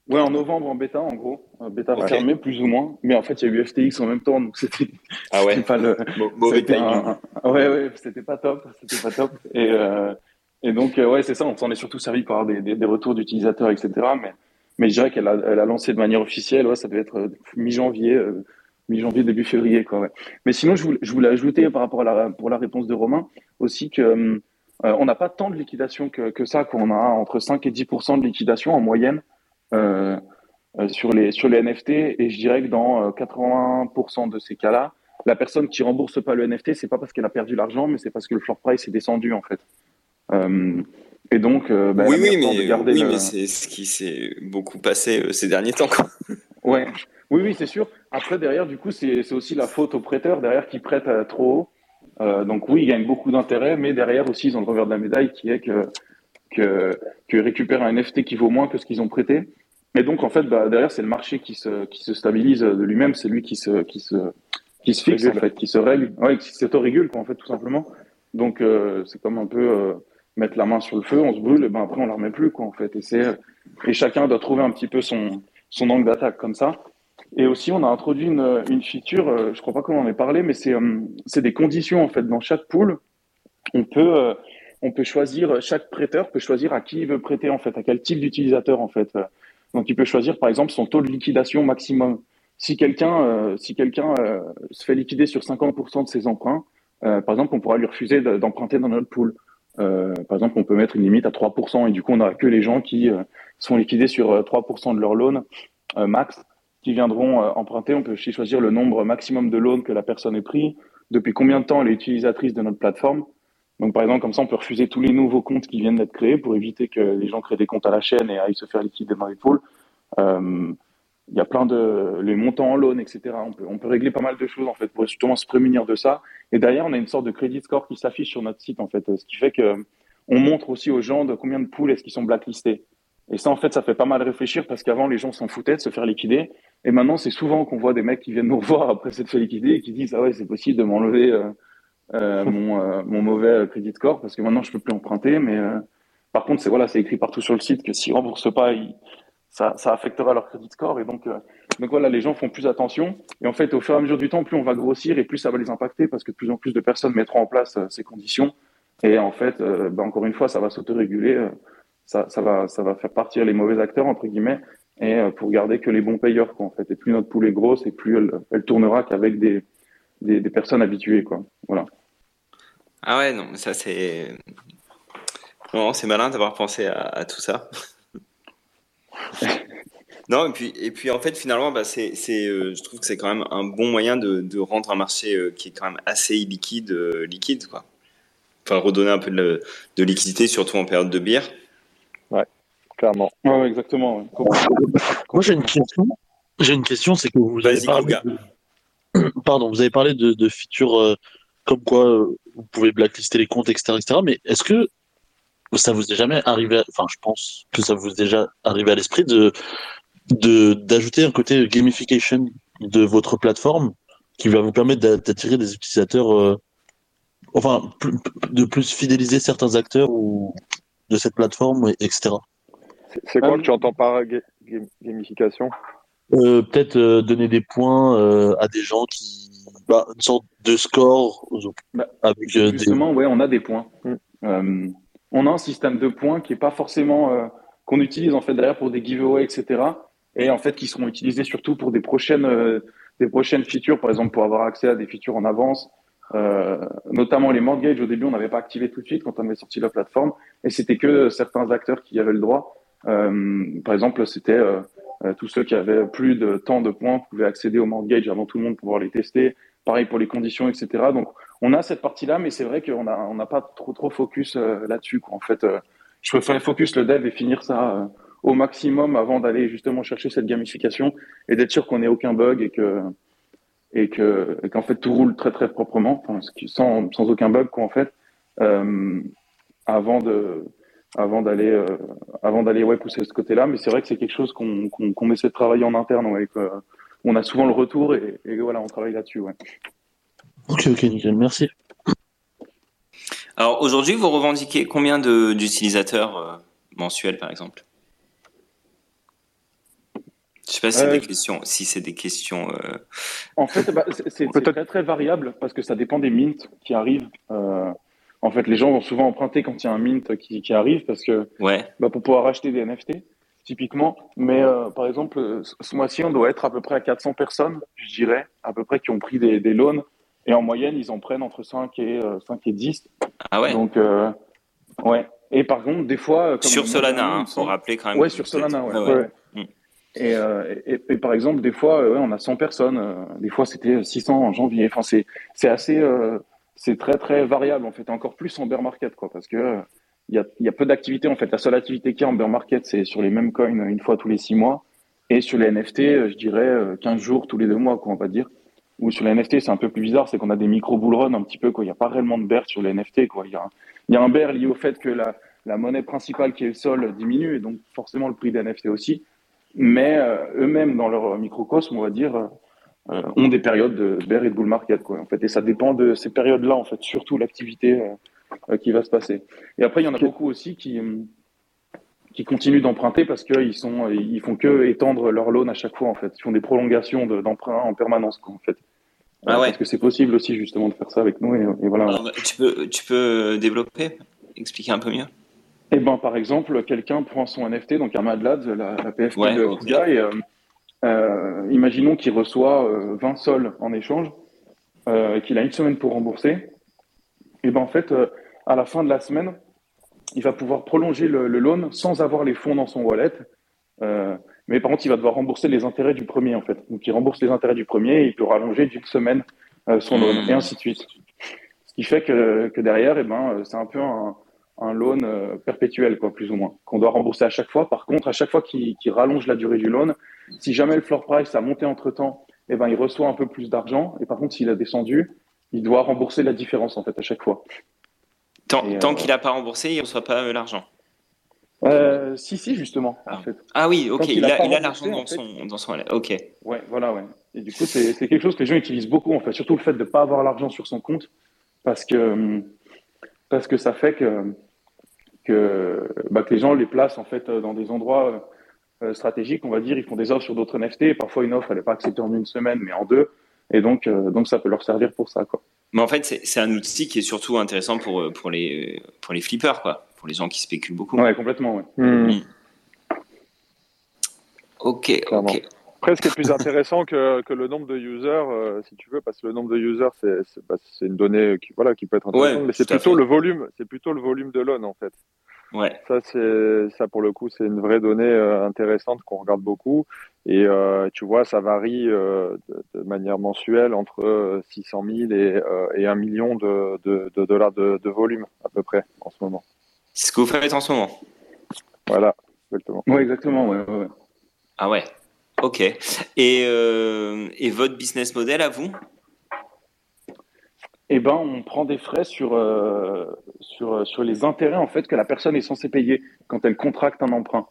Ouais, en novembre en bêta, en gros. Bêta okay. fermée, plus ou moins. Mais en fait, il y a eu FTX en même temps, donc c'était ah ouais. (laughs) pas le. Mauvais timing. Ouais, ouais, c'était pas top. C'était pas top. Et, euh, et donc, euh, ouais, c'est ça, on s'en est surtout servi pour avoir des, des, retours d'utilisateurs, etc. Mais, mais je dirais qu'elle a, elle a lancé de manière officielle, ouais, ça devait être euh, mi-janvier, euh, mi-janvier, début février, quoi, ouais. Mais sinon, je voulais, je voulais ajouter par rapport à la, pour la réponse de Romain aussi que on n'a pas tant de liquidation que, que ça, qu'on a entre 5 et 10% de liquidation en moyenne sur, les, sur les NFT. Et je dirais que dans 80% de ces cas-là, la personne qui rembourse pas le NFT, c'est pas parce qu'elle a perdu l'argent, mais c'est parce que le floor price est descendu, en fait. Euh, et donc, euh, bah, oui, oui, mais, oui mais c'est ce qui s'est beaucoup passé euh, ces derniers temps. Quoi. (laughs) Ouais, oui, oui, c'est sûr. Après, derrière, du coup, c'est aussi la faute aux prêteurs derrière qui prêtent trop haut. donc oui, ils gagnent beaucoup d'intérêt, mais derrière aussi, ils ont le revers de la médaille qui est que que, récupèrent un NFT qui vaut moins que ce qu'ils ont prêté. Et donc, en fait, bah, derrière, c'est le marché qui se, qui se stabilise de lui-même, c'est lui qui se, qui se, qui se fixe, en fait, qui se règle, ouais, qui s'autorégule, en fait, tout simplement. Donc, c'est comme un peu mettre la main sur le feu, on se brûle, et ben après on la remet plus quoi en fait. Et c'est et chacun doit trouver un petit peu son son angle d'attaque comme ça. Et aussi on a introduit une, une feature, euh, je crois pas qu'on en ait parlé, mais c'est euh, c'est des conditions en fait dans chaque pool. On peut euh, on peut choisir chaque prêteur peut choisir à qui il veut prêter en fait, à quel type d'utilisateur en fait. Donc il peut choisir par exemple son taux de liquidation maximum. Si quelqu'un si quelqu'un se fait liquider sur 50% de ses emprunts, par exemple on pourra lui refuser d'emprunter dans notre pool. Euh, par exemple, on peut mettre une limite à 3% et du coup, on n'aura que les gens qui euh, sont liquidés sur 3% euh, de leur loan max qui viendront emprunter. On peut aussi choisir le nombre maximum de loans que la personne ait pris, depuis combien de temps elle est utilisatrice de notre plateforme. Donc, par exemple, comme ça, on peut refuser tous les nouveaux comptes qui viennent d'être créés pour éviter que les gens créent des comptes à la chaîne et aillent se faire liquider dans les. Euh, il y a plein de les montants en loan, etc. On peut, on peut régler pas mal de choses en fait pour justement se prémunir de ça. Et derrière, on a une sorte de crédit score qui s'affiche sur notre site en fait, ce qui fait que on montre aussi aux gens de combien de poules est-ce qu'ils sont blacklistés. Et ça, en fait, ça fait pas mal réfléchir parce qu'avant, les gens s'en foutaient de se faire liquider. Et maintenant, c'est souvent qu'on voit des mecs qui viennent nous revoir après s'être fait liquider et qui disent, ah ouais, c'est possible de m'enlever euh, euh, (laughs) mon, euh, mon mauvais crédit score parce que maintenant, je peux plus emprunter. Mais par contre, c'est voilà, c'est écrit partout sur le site que s'ils remboursent pas, ils, ça, ça affectera leur crédit score. Et donc, euh, donc voilà, les gens font plus attention. Et en fait, au fur et à mesure du temps, plus on va grossir et plus ça va les impacter parce que de plus en plus de personnes mettront en place euh, ces conditions. Et en fait, euh, bah, encore une fois, ça va s'autoréguler. ça, ça, va, ça va faire partir les mauvais acteurs, entre guillemets, et pour garder que les bons payeurs. Quoi, en fait. Et plus notre poule est grosse, et plus elle, elle tournera qu'avec des, des, des, personnes habituées. Quoi. Voilà. Ah ouais, non, ça c'est. Non, c'est malin d'avoir pensé à, à tout ça. (laughs) Non, et puis, et puis en fait, finalement, bah, c'est, c'est, euh, je trouve que c'est quand même un bon moyen de, de rendre un marché euh, qui est quand même assez liquide, euh, liquide, quoi. Enfin, redonner un peu de, de liquidité, surtout en période de bière. Clairement. Ouais, ouais, exactement. ouais. Moi, j'ai une question. J'ai une question, c'est que vous avez Vas-y, parlé de... (clears throat) Pardon, vous avez parlé de, de features euh, comme quoi euh, vous pouvez blacklister les comptes, etc., etc. Mais est-ce que ça vous est jamais arrivé, à- enfin, je pense que ça vous est déjà arrivé à l'esprit de de d'ajouter un côté gamification de votre plateforme qui va vous permettre d'a- d'attirer des utilisateurs, euh, enfin, plus- de plus fidéliser certains acteurs ou de cette plateforme, et- etc. C'est- quoi que tu entends par ga- ga- gamification? Euh, peut-être euh, donner des points euh, à des gens qui, bah, une sorte de score Bah, avec euh, des. Justement, ouais, on a des points. Mm. On a un système de points qui est pas forcément qu'on utilise en fait derrière pour des giveaways, etc. Et en fait qui seront utilisés surtout pour des prochaines des prochaines features, par exemple pour avoir accès à des features en avance. Notamment les mortgages au début on n'avait pas activé tout de suite quand on avait sorti la plateforme et c'était que certains acteurs qui avaient le droit par exemple c'était tous ceux qui avaient plus de tant de points pouvaient accéder aux mortgages avant tout le monde pouvoir les tester. Pareil pour les conditions etc donc on a cette partie-là, mais c'est vrai qu'on a on n'a pas trop trop focus euh, là-dessus. En fait, euh, je préfère focus le dev et finir ça euh, au maximum avant d'aller justement chercher cette gamification et d'être sûr qu'on n'ait aucun bug et que et que qu'en fait tout roule très très proprement, sans sans aucun bug en fait, euh, avant de avant d'aller euh, avant d'aller ouais pousser ce côté-là. Mais c'est vrai que c'est quelque chose qu'on qu'on qu'on essaie de travailler en interne, ouais. que, on a souvent le retour et, et voilà, on travaille là-dessus, ouais. Ok, ok, nickel, merci. Alors aujourd'hui, vous revendiquez combien de, d'utilisateurs euh, mensuels, par exemple? Je sais pas si c'est Euh, des questions. Si c'est des questions. euh, En fait, bah, c'est- (laughs) très très variable parce que ça dépend des mints qui arrivent. Euh, en fait, les gens vont souvent emprunter quand il y a un mint qui, qui arrive parce que Ouais. bah, pour pouvoir acheter des NFT, typiquement. Mais euh, par exemple, euh, ce mois-ci, on doit être à peu près à 400 personnes, je dirais, à peu près qui ont pris des, des loans. Et en moyenne, ils en prennent entre 5 et, euh, 5 et 10. Ah ouais. Donc, euh, ouais. Et par contre, des fois. euh, comme sur Solana, il hein, rappeler quand même. Ouais, sur Solana, ouais. ouais, ouais. ouais. Mm. Et, euh, et, et par exemple, des fois, euh, ouais, on a 100 personnes. euh, des fois, c'était 600 en janvier. Enfin, c'est c'est assez, euh, c'est très très variable en fait. Encore plus en bear market, quoi, parce que euh, il y a, il y a peu d'activités en fait. La seule activité qu'il y a en bear market, c'est sur les mêmes coins une fois tous les six mois, et sur les NFT, euh, je dirais euh, 15 jours tous les deux mois, quoi, on va dire. Ou sur les NFT, c'est un peu plus bizarre, c'est qu'on a des micro bull run un petit peu, quoi. Il n'y a pas réellement de bear sur les NFT, quoi. Il y a, un- il y a un bear lié au fait que la, la monnaie principale qui est le sol diminue, et donc forcément le prix des NFT aussi. Mais euh, eux-mêmes, dans leur microcosme, on va dire, euh, ont des périodes de bear et de bull market, quoi. En fait, et ça dépend de ces périodes-là, en fait, surtout l'activité euh, euh, qui va se passer. Et après, il y en a beaucoup aussi qui qui continuent d'emprunter parce qu'ils sont ils font que étendre leur loan à chaque fois, en fait. Ils font des prolongations de- d'emprunt en permanence, quoi, en fait. Ah ouais. Parce que c'est possible aussi justement de faire ça avec nous et, et voilà. Alors, bah, tu peux, tu peux développer, expliquer un peu mieux? Et ben par exemple, quelqu'un prend son NFT, donc un Madlad, la, la PFP Ouais, de ok. Kuga, et euh, euh, imaginons qu'il reçoit euh, 20 sols en échange, euh, et qu'il a une semaine pour rembourser. Et ben en fait, euh, à la fin de la semaine, il va pouvoir prolonger le, loan sans avoir les fonds dans son wallet. Euh, mais par contre, il va devoir rembourser les intérêts du premier en fait. Donc il rembourse les intérêts du premier et il peut rallonger d'une semaine euh, son loan et ainsi de suite. Ce qui fait que, que derrière, eh ben, euh, c'est un peu un, loan euh, perpétuel, quoi, plus ou moins, qu'on doit rembourser à chaque fois. Par contre, à chaque fois qu'il rallonge la durée du loan, si jamais le floor price a monté entre temps, eh ben, il reçoit un peu plus d'argent. Et par contre, s'il a descendu, il doit rembourser la différence, en fait, à chaque fois. Tant, euh, qu'il n'a pas remboursé, il ne reçoit pas euh, l'argent. Euh, si, si, justement, Ah. en fait. Ah oui, ok, il a l'argent dans en fait. son, dans son. Ok. Ouais, voilà, ouais. Et du coup, c'est quelque chose que les gens utilisent beaucoup, en fait, surtout le fait de ne pas avoir l'argent sur son compte, parce que, parce que ça fait que, que, bah, que les gens les placent, en fait, dans des endroits euh, stratégiques, on va dire, ils font des offres sur d'autres NFT, et parfois une offre, elle n'est pas acceptée en une semaine, mais en deux, et donc, euh, donc ça peut leur servir pour ça, quoi. Mais en fait, c'est c'est un outil qui est surtout intéressant pour, euh, pour, les, pour les flippers, quoi. Pour les gens qui spéculent beaucoup. Ouais, complètement, ouais. Hmm. Ok, Clairement. ok. Après, ce qui est plus intéressant que, que le nombre de users, euh, si tu veux, parce que le nombre de users, c'est c'est bah, une donnée qui, voilà, qui peut être intéressante, Ouais, mais c'est plutôt le volume, c'est plutôt le volume de loan en fait. Ouais. Ça, c'est ça pour le coup, c'est une vraie donnée euh, intéressante qu'on regarde beaucoup. Et euh, tu vois, ça varie euh, de, de, manière mensuelle entre 600 000 et, et 1 million de, de, de dollars de, de, volume à peu près en ce moment. C'est ce que vous faites en ce moment. Voilà, exactement. Oui, exactement. Ouais, ouais. Ah ouais. Ok. Et, et votre business model à vous? Eh ben, on prend des frais sur, euh, sur, sur les intérêts en fait que la personne est censée payer quand elle contracte un emprunt.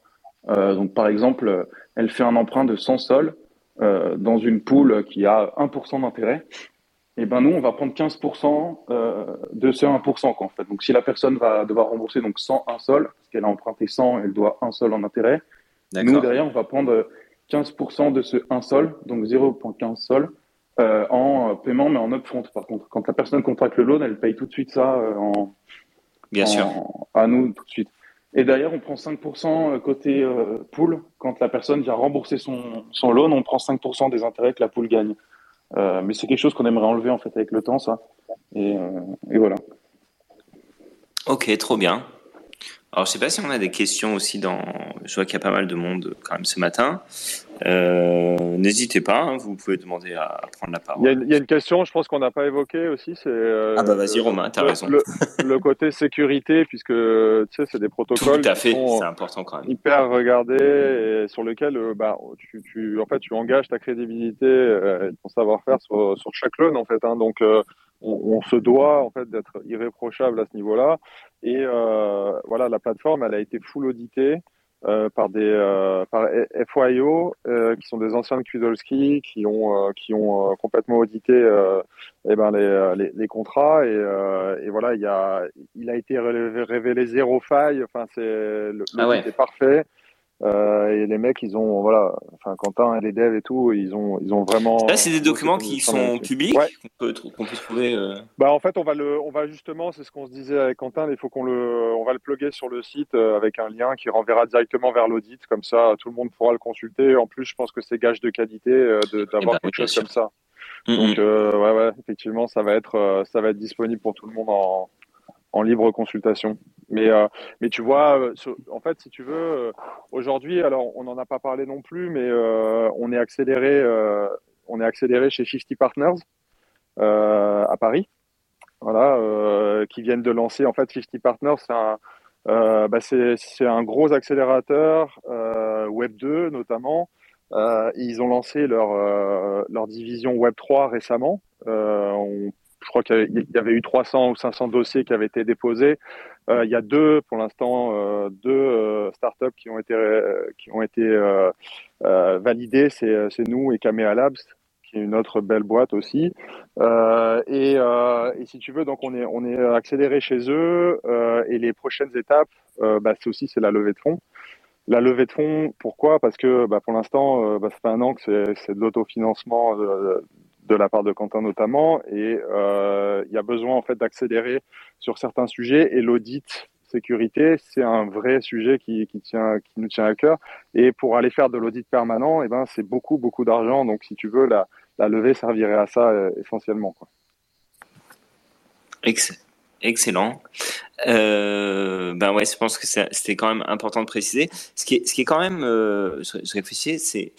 Euh, donc, par exemple, elle fait un emprunt de 100 sols euh, dans une poule qui a 1% d'intérêt. Et eh ben, nous, on va prendre 15% euh, de ce 1%. Quoi, en fait. Donc, si la personne va devoir rembourser donc 101 sols, parce qu'elle a emprunté 100, elle doit un sol en intérêt. Nous, derrière, on va prendre 15% de ce 1 sol, donc 0,15 sol, euh, en paiement, mais en upfront. Par contre, quand la personne contracte le loan, elle paye tout de suite ça euh, en, Bien en, sûr. à nous tout de suite. Et d'ailleurs, on prend 5% côté euh, pool. Quand la personne vient rembourser son, son loan, on prend 5% des intérêts que la pool gagne. Euh, mais c'est quelque chose qu'on aimerait enlever en fait avec le temps, ça. Et, euh, et voilà. Ok, trop bien. Alors, je sais pas si on a des questions aussi dans. Je vois qu'il y a pas mal de monde quand même ce matin. Euh, N'hésitez pas, hein, vous pouvez demander à, à, prendre la parole. Il y, a une, il y a une question, je pense qu'on n'a pas évoqué aussi, c'est. Euh, ah bah vas-y Romain, t'as raison. Le, le, côté sécurité, puisque tu sais, c'est des protocoles. Tout à fait, c'est important quand même. Hyper regardés et sur lesquels, bah, tu, tu, en fait, tu engages ta crédibilité, euh, ton savoir-faire sur, sur chaque loan en fait. Hein, donc euh, on, on, se doit en fait d'être irréprochable à ce niveau-là. Et euh, voilà, la plateforme, elle a été full auditée. Euh, par des euh, par FYO euh, qui sont des anciens de Kudolski qui ont euh, qui ont euh, complètement audité eh ben les, les, les contrats. Et, et voilà il y a il a été révélé, révélé zéro faille. Enfin c'est le, ah ouais. parfait. euh, et les mecs, ils ont, voilà, enfin Quentin et les devs et tout, ils ont, ils ont vraiment. Là, c'est des documents qui sont publics, ouais. qu'on peut, trouver. Euh... Bah, en fait, on va le, on va justement, c'est ce qu'on se disait avec Quentin, il faut qu'on le, on va le plugger sur le site euh, avec un lien qui renverra directement vers l'audit, comme ça, tout le monde pourra le consulter. En plus, je pense que c'est gage de qualité euh, d'avoir ben, quelque chose comme ça. Mm Donc, ouais, ouais, effectivement, ça va être, ça va être disponible pour tout le monde en, en libre consultation. Mais, euh, mais tu vois, euh, en fait, si tu veux, euh, aujourd'hui, alors on n'en a pas parlé non plus, mais on est accéléré, on est accéléré chez 50 Partners à Paris, voilà, qui viennent de lancer. En fait, 50 Partners, c'est un, bah c'est un gros accélérateur Web 2 notamment. ils ont lancé leur leur division Web 3 récemment. on je crois qu'il y avait eu 300 ou 500 dossiers qui avaient été déposés. Euh, il y a deux, pour l'instant, euh, deux euh, startups qui ont été qui ont été validées. C'est nous et Kamea Labs, qui est une autre belle boîte aussi. et, et si tu veux, donc on est on est accéléré chez eux. et les prochaines étapes, bah, c'est aussi c'est la levée de fonds. La levée de fonds, pourquoi? Parce que bah, pour l'instant, bah, ça fait un an que c'est de l'autofinancement de, la part de Quentin notamment, et euh, il y a besoin en fait d'accélérer sur certains sujets. Et l'audit sécurité, c'est un vrai sujet qui, qui, tient, qui nous tient à cœur. Et pour aller faire de l'audit permanent, eh ben c'est beaucoup beaucoup d'argent. Donc si tu veux, la, levée servirait à ça euh, essentiellement. Quoi. Excellent. Euh, ben ouais, je pense que c'était quand même important de préciser. Ce qui est, ce qui est quand même, euh, je réfléchis, c'est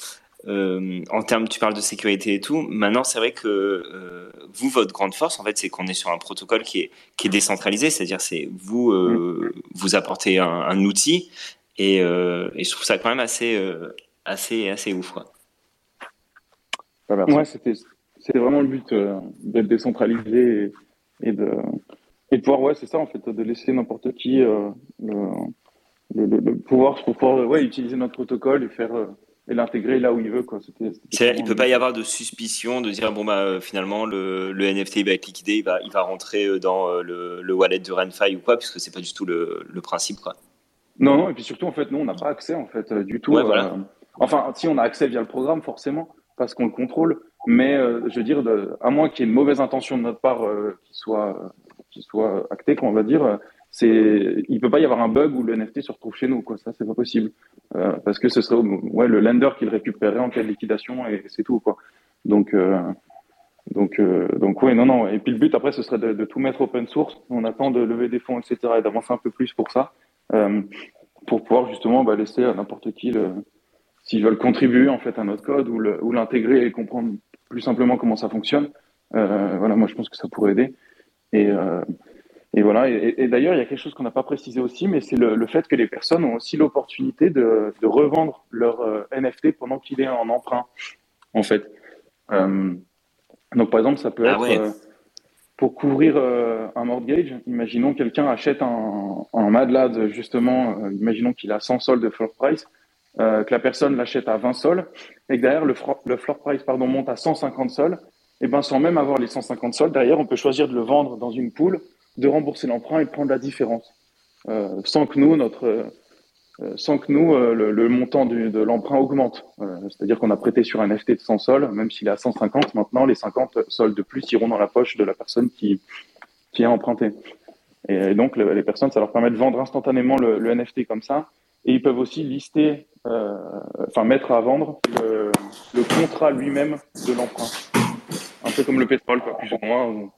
euh, en termes, tu parles de sécurité et tout. Maintenant, c'est vrai que euh, vous, votre grande force, en fait, c'est qu'on est sur un protocole qui est, qui est décentralisé, c'est-à-dire c'est vous euh, vous apportez un, un outil et, euh, et, je trouve ça quand même assez assez assez ouf. Quoi. Ah, ouais, c'était c'était vraiment le but d'être décentralisé et, et, de et de pouvoir ouais c'est ça en fait de laisser n'importe qui le, le, le, pouvoir pour pouvoir ouais utiliser notre protocole et faire et l'intégrer là où il veut. Quoi. Il peut pas y avoir de suspicion de dire bon bah euh, finalement le, le NFT il va être liquidé, il va, il va rentrer dans euh, le, le wallet de RenFi ou quoi, puisque c'est pas du tout le, le principe quoi. Non, non, et puis surtout en fait nous on n'a pas accès en fait du tout. Ouais, voilà. euh, enfin si on a accès via le programme forcément parce qu'on le contrôle, mais euh, je veux dire de, à moins qu'il y ait une mauvaise intention de notre part qui soit qui soit actée, qu'on va dire c'est il peut pas y avoir un bug où le NFT se retrouve chez nous quoi ça c'est pas possible euh, parce que ce serait ouais le lender qui le récupérerait en cas de liquidation et c'est tout quoi donc euh, donc euh, donc ouais non non et puis le but après ce serait de, tout mettre open source on attend de lever des fonds etc et d'avancer un peu plus pour ça euh, pour pouvoir justement bah, laisser à n'importe qui, s'ils veulent contribuer en fait à notre code ou, ou l'intégrer et comprendre plus simplement comment ça fonctionne. Voilà, moi je pense que ça pourrait aider. Et, et voilà. Et, d'ailleurs, il y a quelque chose qu'on n'a pas précisé aussi, mais c'est le, fait que les personnes ont aussi l'opportunité de, de, revendre leur NFT pendant qu'il est en emprunt, en fait. donc par exemple, ça peut ah être pour couvrir euh, un mortgage, imaginons quelqu'un achète un, un justement, euh, imaginons qu'il a 100 sols de floor price, euh, que la personne l'achète à 20 sols, et que derrière le, le floor price pardon, monte à 150 sols, et ben sans même avoir les 150 sols, derrière on peut choisir de le vendre dans une poule, de rembourser l'emprunt et de prendre la différence, sans que nous, notre euh, sans que nous, euh, le, montant de l'emprunt augmente. Euh, c'est-à-dire qu'on a prêté sur un FT de 100 sols, même s'il est à 150, maintenant les 50 sols de plus iront dans la poche de la personne qui, qui a emprunté. Et, donc les personnes, ça leur permet de vendre instantanément le, NFT comme ça. Et ils peuvent aussi lister, enfin mettre à vendre le, contrat lui-même de l'emprunt. Un peu comme le pétrole, quoi, plus ou moins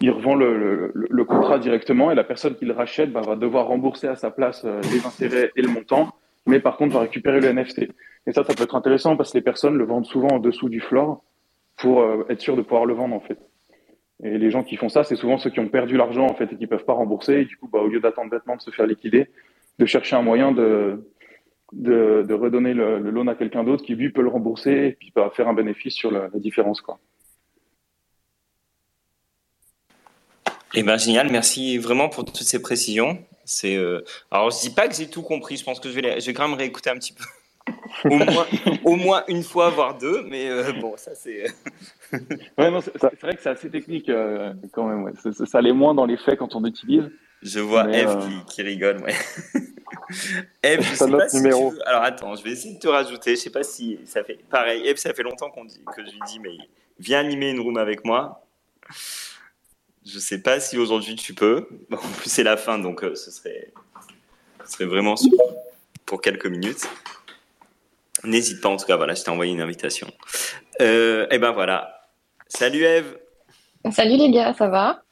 il revend le, contrat directement et la personne qui le rachète bah, va devoir rembourser à sa place euh, les intérêts et le montant, mais par contre va récupérer le NFT. Et ça, ça peut être intéressant parce que les personnes le vendent souvent en dessous du floor pour euh, être sûr de pouvoir le vendre en fait. Et les gens qui font ça, c'est souvent ceux qui ont perdu l'argent en fait et qui peuvent pas rembourser. Et du coup, bah, au lieu d'attendre bêtement de se faire liquider, de chercher un moyen de, de, redonner le, loan à quelqu'un d'autre qui lui peut le rembourser et puis bah, faire un bénéfice sur la, la différence quoi. Eh ben génial, merci vraiment pour toutes ces précisions. C'est euh... alors je dis pas que j'ai tout compris, je pense que je vais, je vais quand même réécouter un petit peu. (laughs) au, moins, au moins une fois, voire deux, mais euh, bon, ça c'est. (laughs) ouais, c'est vrai que c'est assez technique euh, quand même. Ouais. Ça, ça, allait moins dans les faits quand on utilise. Je vois Eve euh, qui, qui, rigole. Ouais. (laughs) Eve, je sais pas si numéro. Tu Alors attends, je vais essayer de te rajouter. Je sais pas si ça fait pareil. Eve, ça fait longtemps qu'on dit que je lui dis, mais viens animer une room avec moi. Je sais pas si aujourd'hui tu peux. (laughs) En plus, c'est la fin, donc euh, ce, serait, ce serait vraiment pour quelques minutes. N'hésite pas, en tout cas, voilà, je t'ai envoyé une invitation. Euh, et ben voilà. Salut Eve. Salut les gars, ça va?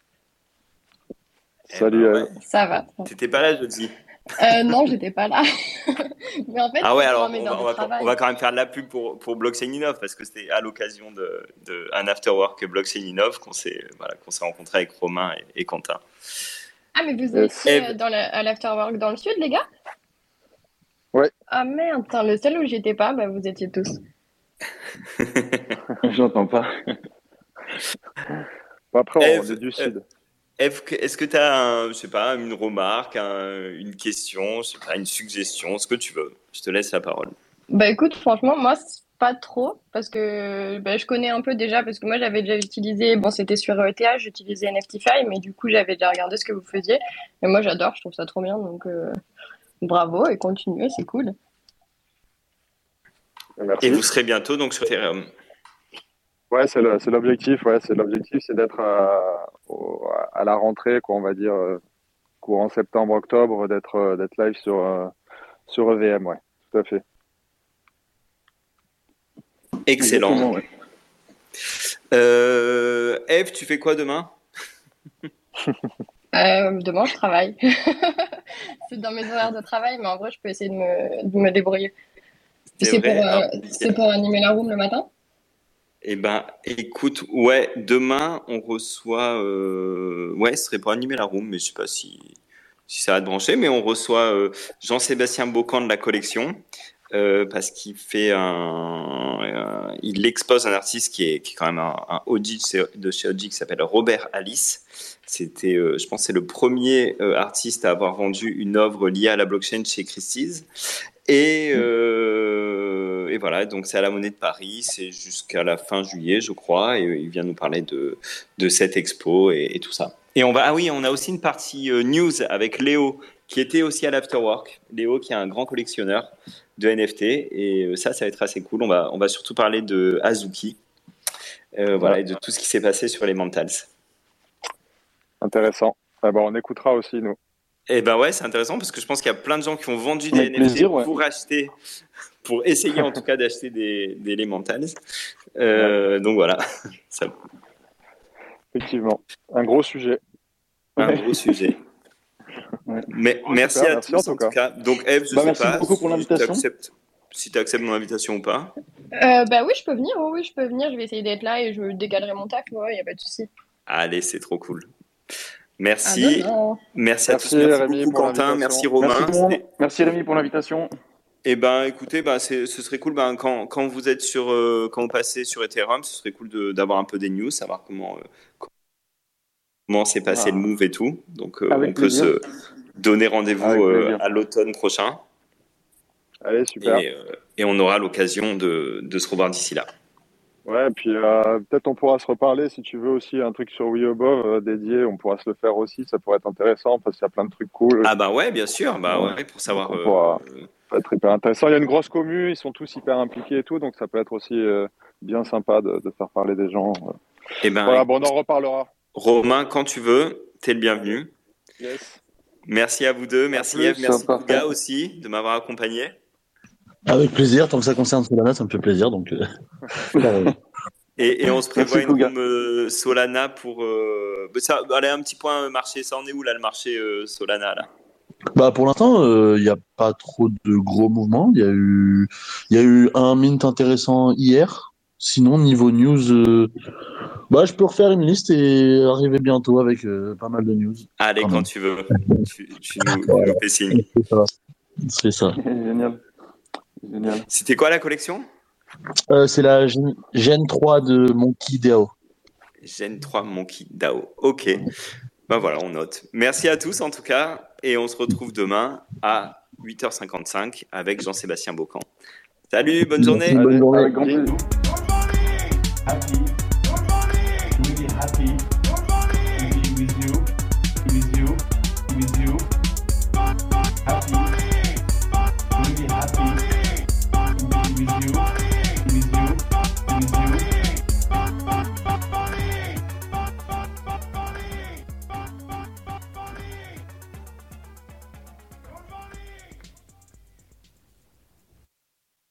Salut ben, Eve. Ça va. T'étais pas là jeudi euh, non, j'étais pas là. (laughs) Mais en fait, ah ouais, alors on va, on va, quand même faire de la pub pour, pour Blockchain Innov parce que c'était à l'occasion de, de, un afterwork Blockchain Innov qu'on s'est voilà, qu'on s'est rencontré avec Romain et, Quentin. Ah, mais vous étiez dans le, à l'afterwork dans le sud, les gars? Ouais. Ah merde, le seul où j'étais pas, bah, vous étiez tous. (laughs) J'entends pas. après, on est du sud est-ce que tu as, je sais pas, une remarque, une question, je sais pas, une suggestion, ce que tu veux Je te laisse la parole. Bah écoute, franchement, moi, pas trop, parce que bah, je connais un peu déjà, parce que moi, j'avais déjà utilisé, bon, c'était sur ETH, j'utilisais Nftify, mais du coup, j'avais déjà regardé ce que vous faisiez. Et moi, j'adore, je trouve ça trop bien, donc euh, bravo et continuez, c'est cool. Merci. Et vous serez bientôt donc sur Ethereum. Ouais, c'est l'objectif. Ouais, c'est l'objectif, c'est d'être à, à, la rentrée, quoi, on va dire euh, courant septembre, octobre, d'être euh, d'être live sur euh, sur EVM. Ouais, tout à fait. Excellent. Eve, tu fais quoi demain? (laughs) Demain, je travaille. (laughs) c'est dans mes horaires de travail, mais en vrai, je peux essayer de me, de me débrouiller. C'est pour, pour animer la room le matin? Eh ben, écoute, ouais, demain on reçoit, euh, ouais, ce serait pour animer la room, mais je sais pas si si ça va te brancher, mais on reçoit euh, Jean-Sébastien Bocan de la collection euh, parce qu'il fait un, il expose un artiste qui est qui est quand même un, un OG de chez OG qui s'appelle Robert Alice. C'était, je pense, c'est le premier artiste à avoir vendu une œuvre liée à la blockchain chez Christie's. Et, et, voilà, donc c'est à la Monnaie de Paris, c'est jusqu'à la fin juillet, je crois, et il vient nous parler de, de cette expo et, tout ça. Et on va, ah oui, on a aussi une partie euh, news avec Léo, qui était aussi à l'Afterwork. Léo, qui est un grand collectionneur de NFT, et euh, ça, ça va être assez cool. On va, on va surtout parler de Azuki, euh, voilà, et de tout ce qui s'est passé sur les Mentals. Intéressant. Ah bah, on écoutera aussi, nous. Eh ben ouais, c'est intéressant parce que je pense qu'il y a plein de gens qui ont vendu des NFT pour acheter, pour essayer en tout cas d'acheter des, des Elementals. Euh, donc voilà. (laughs) Effectivement, un gros sujet. Un gros sujet. (laughs) Mais, merci super, à merci tous en en tout cas. Donc Eve, je Bah, sais merci pas beaucoup pour si l'invitation. si tu acceptes mon invitation ou pas. Euh, bah oui, je peux venir, oui, oui, je peux venir, je vais essayer d'être là et je décalerai mon taf, ouais, y a pas de souci. Allez, c'est trop cool. Ah, Merci. non, non. Merci à tous. Merci Rémi, beaucoup pour Quentin. Merci Romain. Merci. C'était- Merci Rémi pour l'invitation. Eh ben, écoutez, ben, c'est- ce serait cool ben, quand, quand vous êtes sur, euh, quand vous passez sur Ethereum, ce serait cool d'avoir un peu des news, savoir comment euh, comment s'est passé Ah. le move et tout. Donc, euh, on peut plaisir. se donner rendez-vous à l'automne prochain Allez, super. et, et on aura l'occasion de, de se revoir d'ici là. Ouais, et puis euh, peut-être on pourra se reparler si tu veux aussi un truc sur WeAbove euh, dédié, on pourra se le faire aussi, ça pourrait être intéressant parce qu'il y a plein de trucs cool. Ah bah ouais, bien sûr, bah ouais, pour savoir. Euh, pourra- peut être hyper intéressant. Il y a une grosse commu, ils sont tous hyper impliqués et tout, donc ça peut être aussi euh, bien sympa de, de faire parler des gens. eh ben, Voilà, bon, on en reparlera. Romain, quand tu veux, t'es le bienvenu. Yes. Merci à vous deux, merci plus, Eve, merci. Pouga aussi de m'avoir accompagné. Avec plaisir, tant que ça concerne Solana, ça me fait plaisir. Donc, euh. (laughs) Et, et on se prévoit Merci, une room euh, Solana pour. euh, bah, ça, allez, un petit point euh, marché. Ça en est où là le marché euh, Solana là? Bah, pour l'instant, euh, il n'y a pas trop de gros mouvements. Il y a eu, il y a eu un mint intéressant hier. Sinon, niveau news, euh, bah, je peux refaire une liste et arriver bientôt avec euh, pas mal de news. Allez, Quand tu veux. (laughs) Tu, tu nous, fais signe. C'est ça. C'est ça. Génial. Génial. C'était quoi la collection? Euh, c'est la Gen Gen 3 de Monkey DAO. Gen 3 Monkey DAO. Ok. Ben voilà, on note. Merci à tous en tout cas. Et on se retrouve demain à 8h55 avec Jean-Sébastien Bocan. Salut, bonne journée. Bonne journée.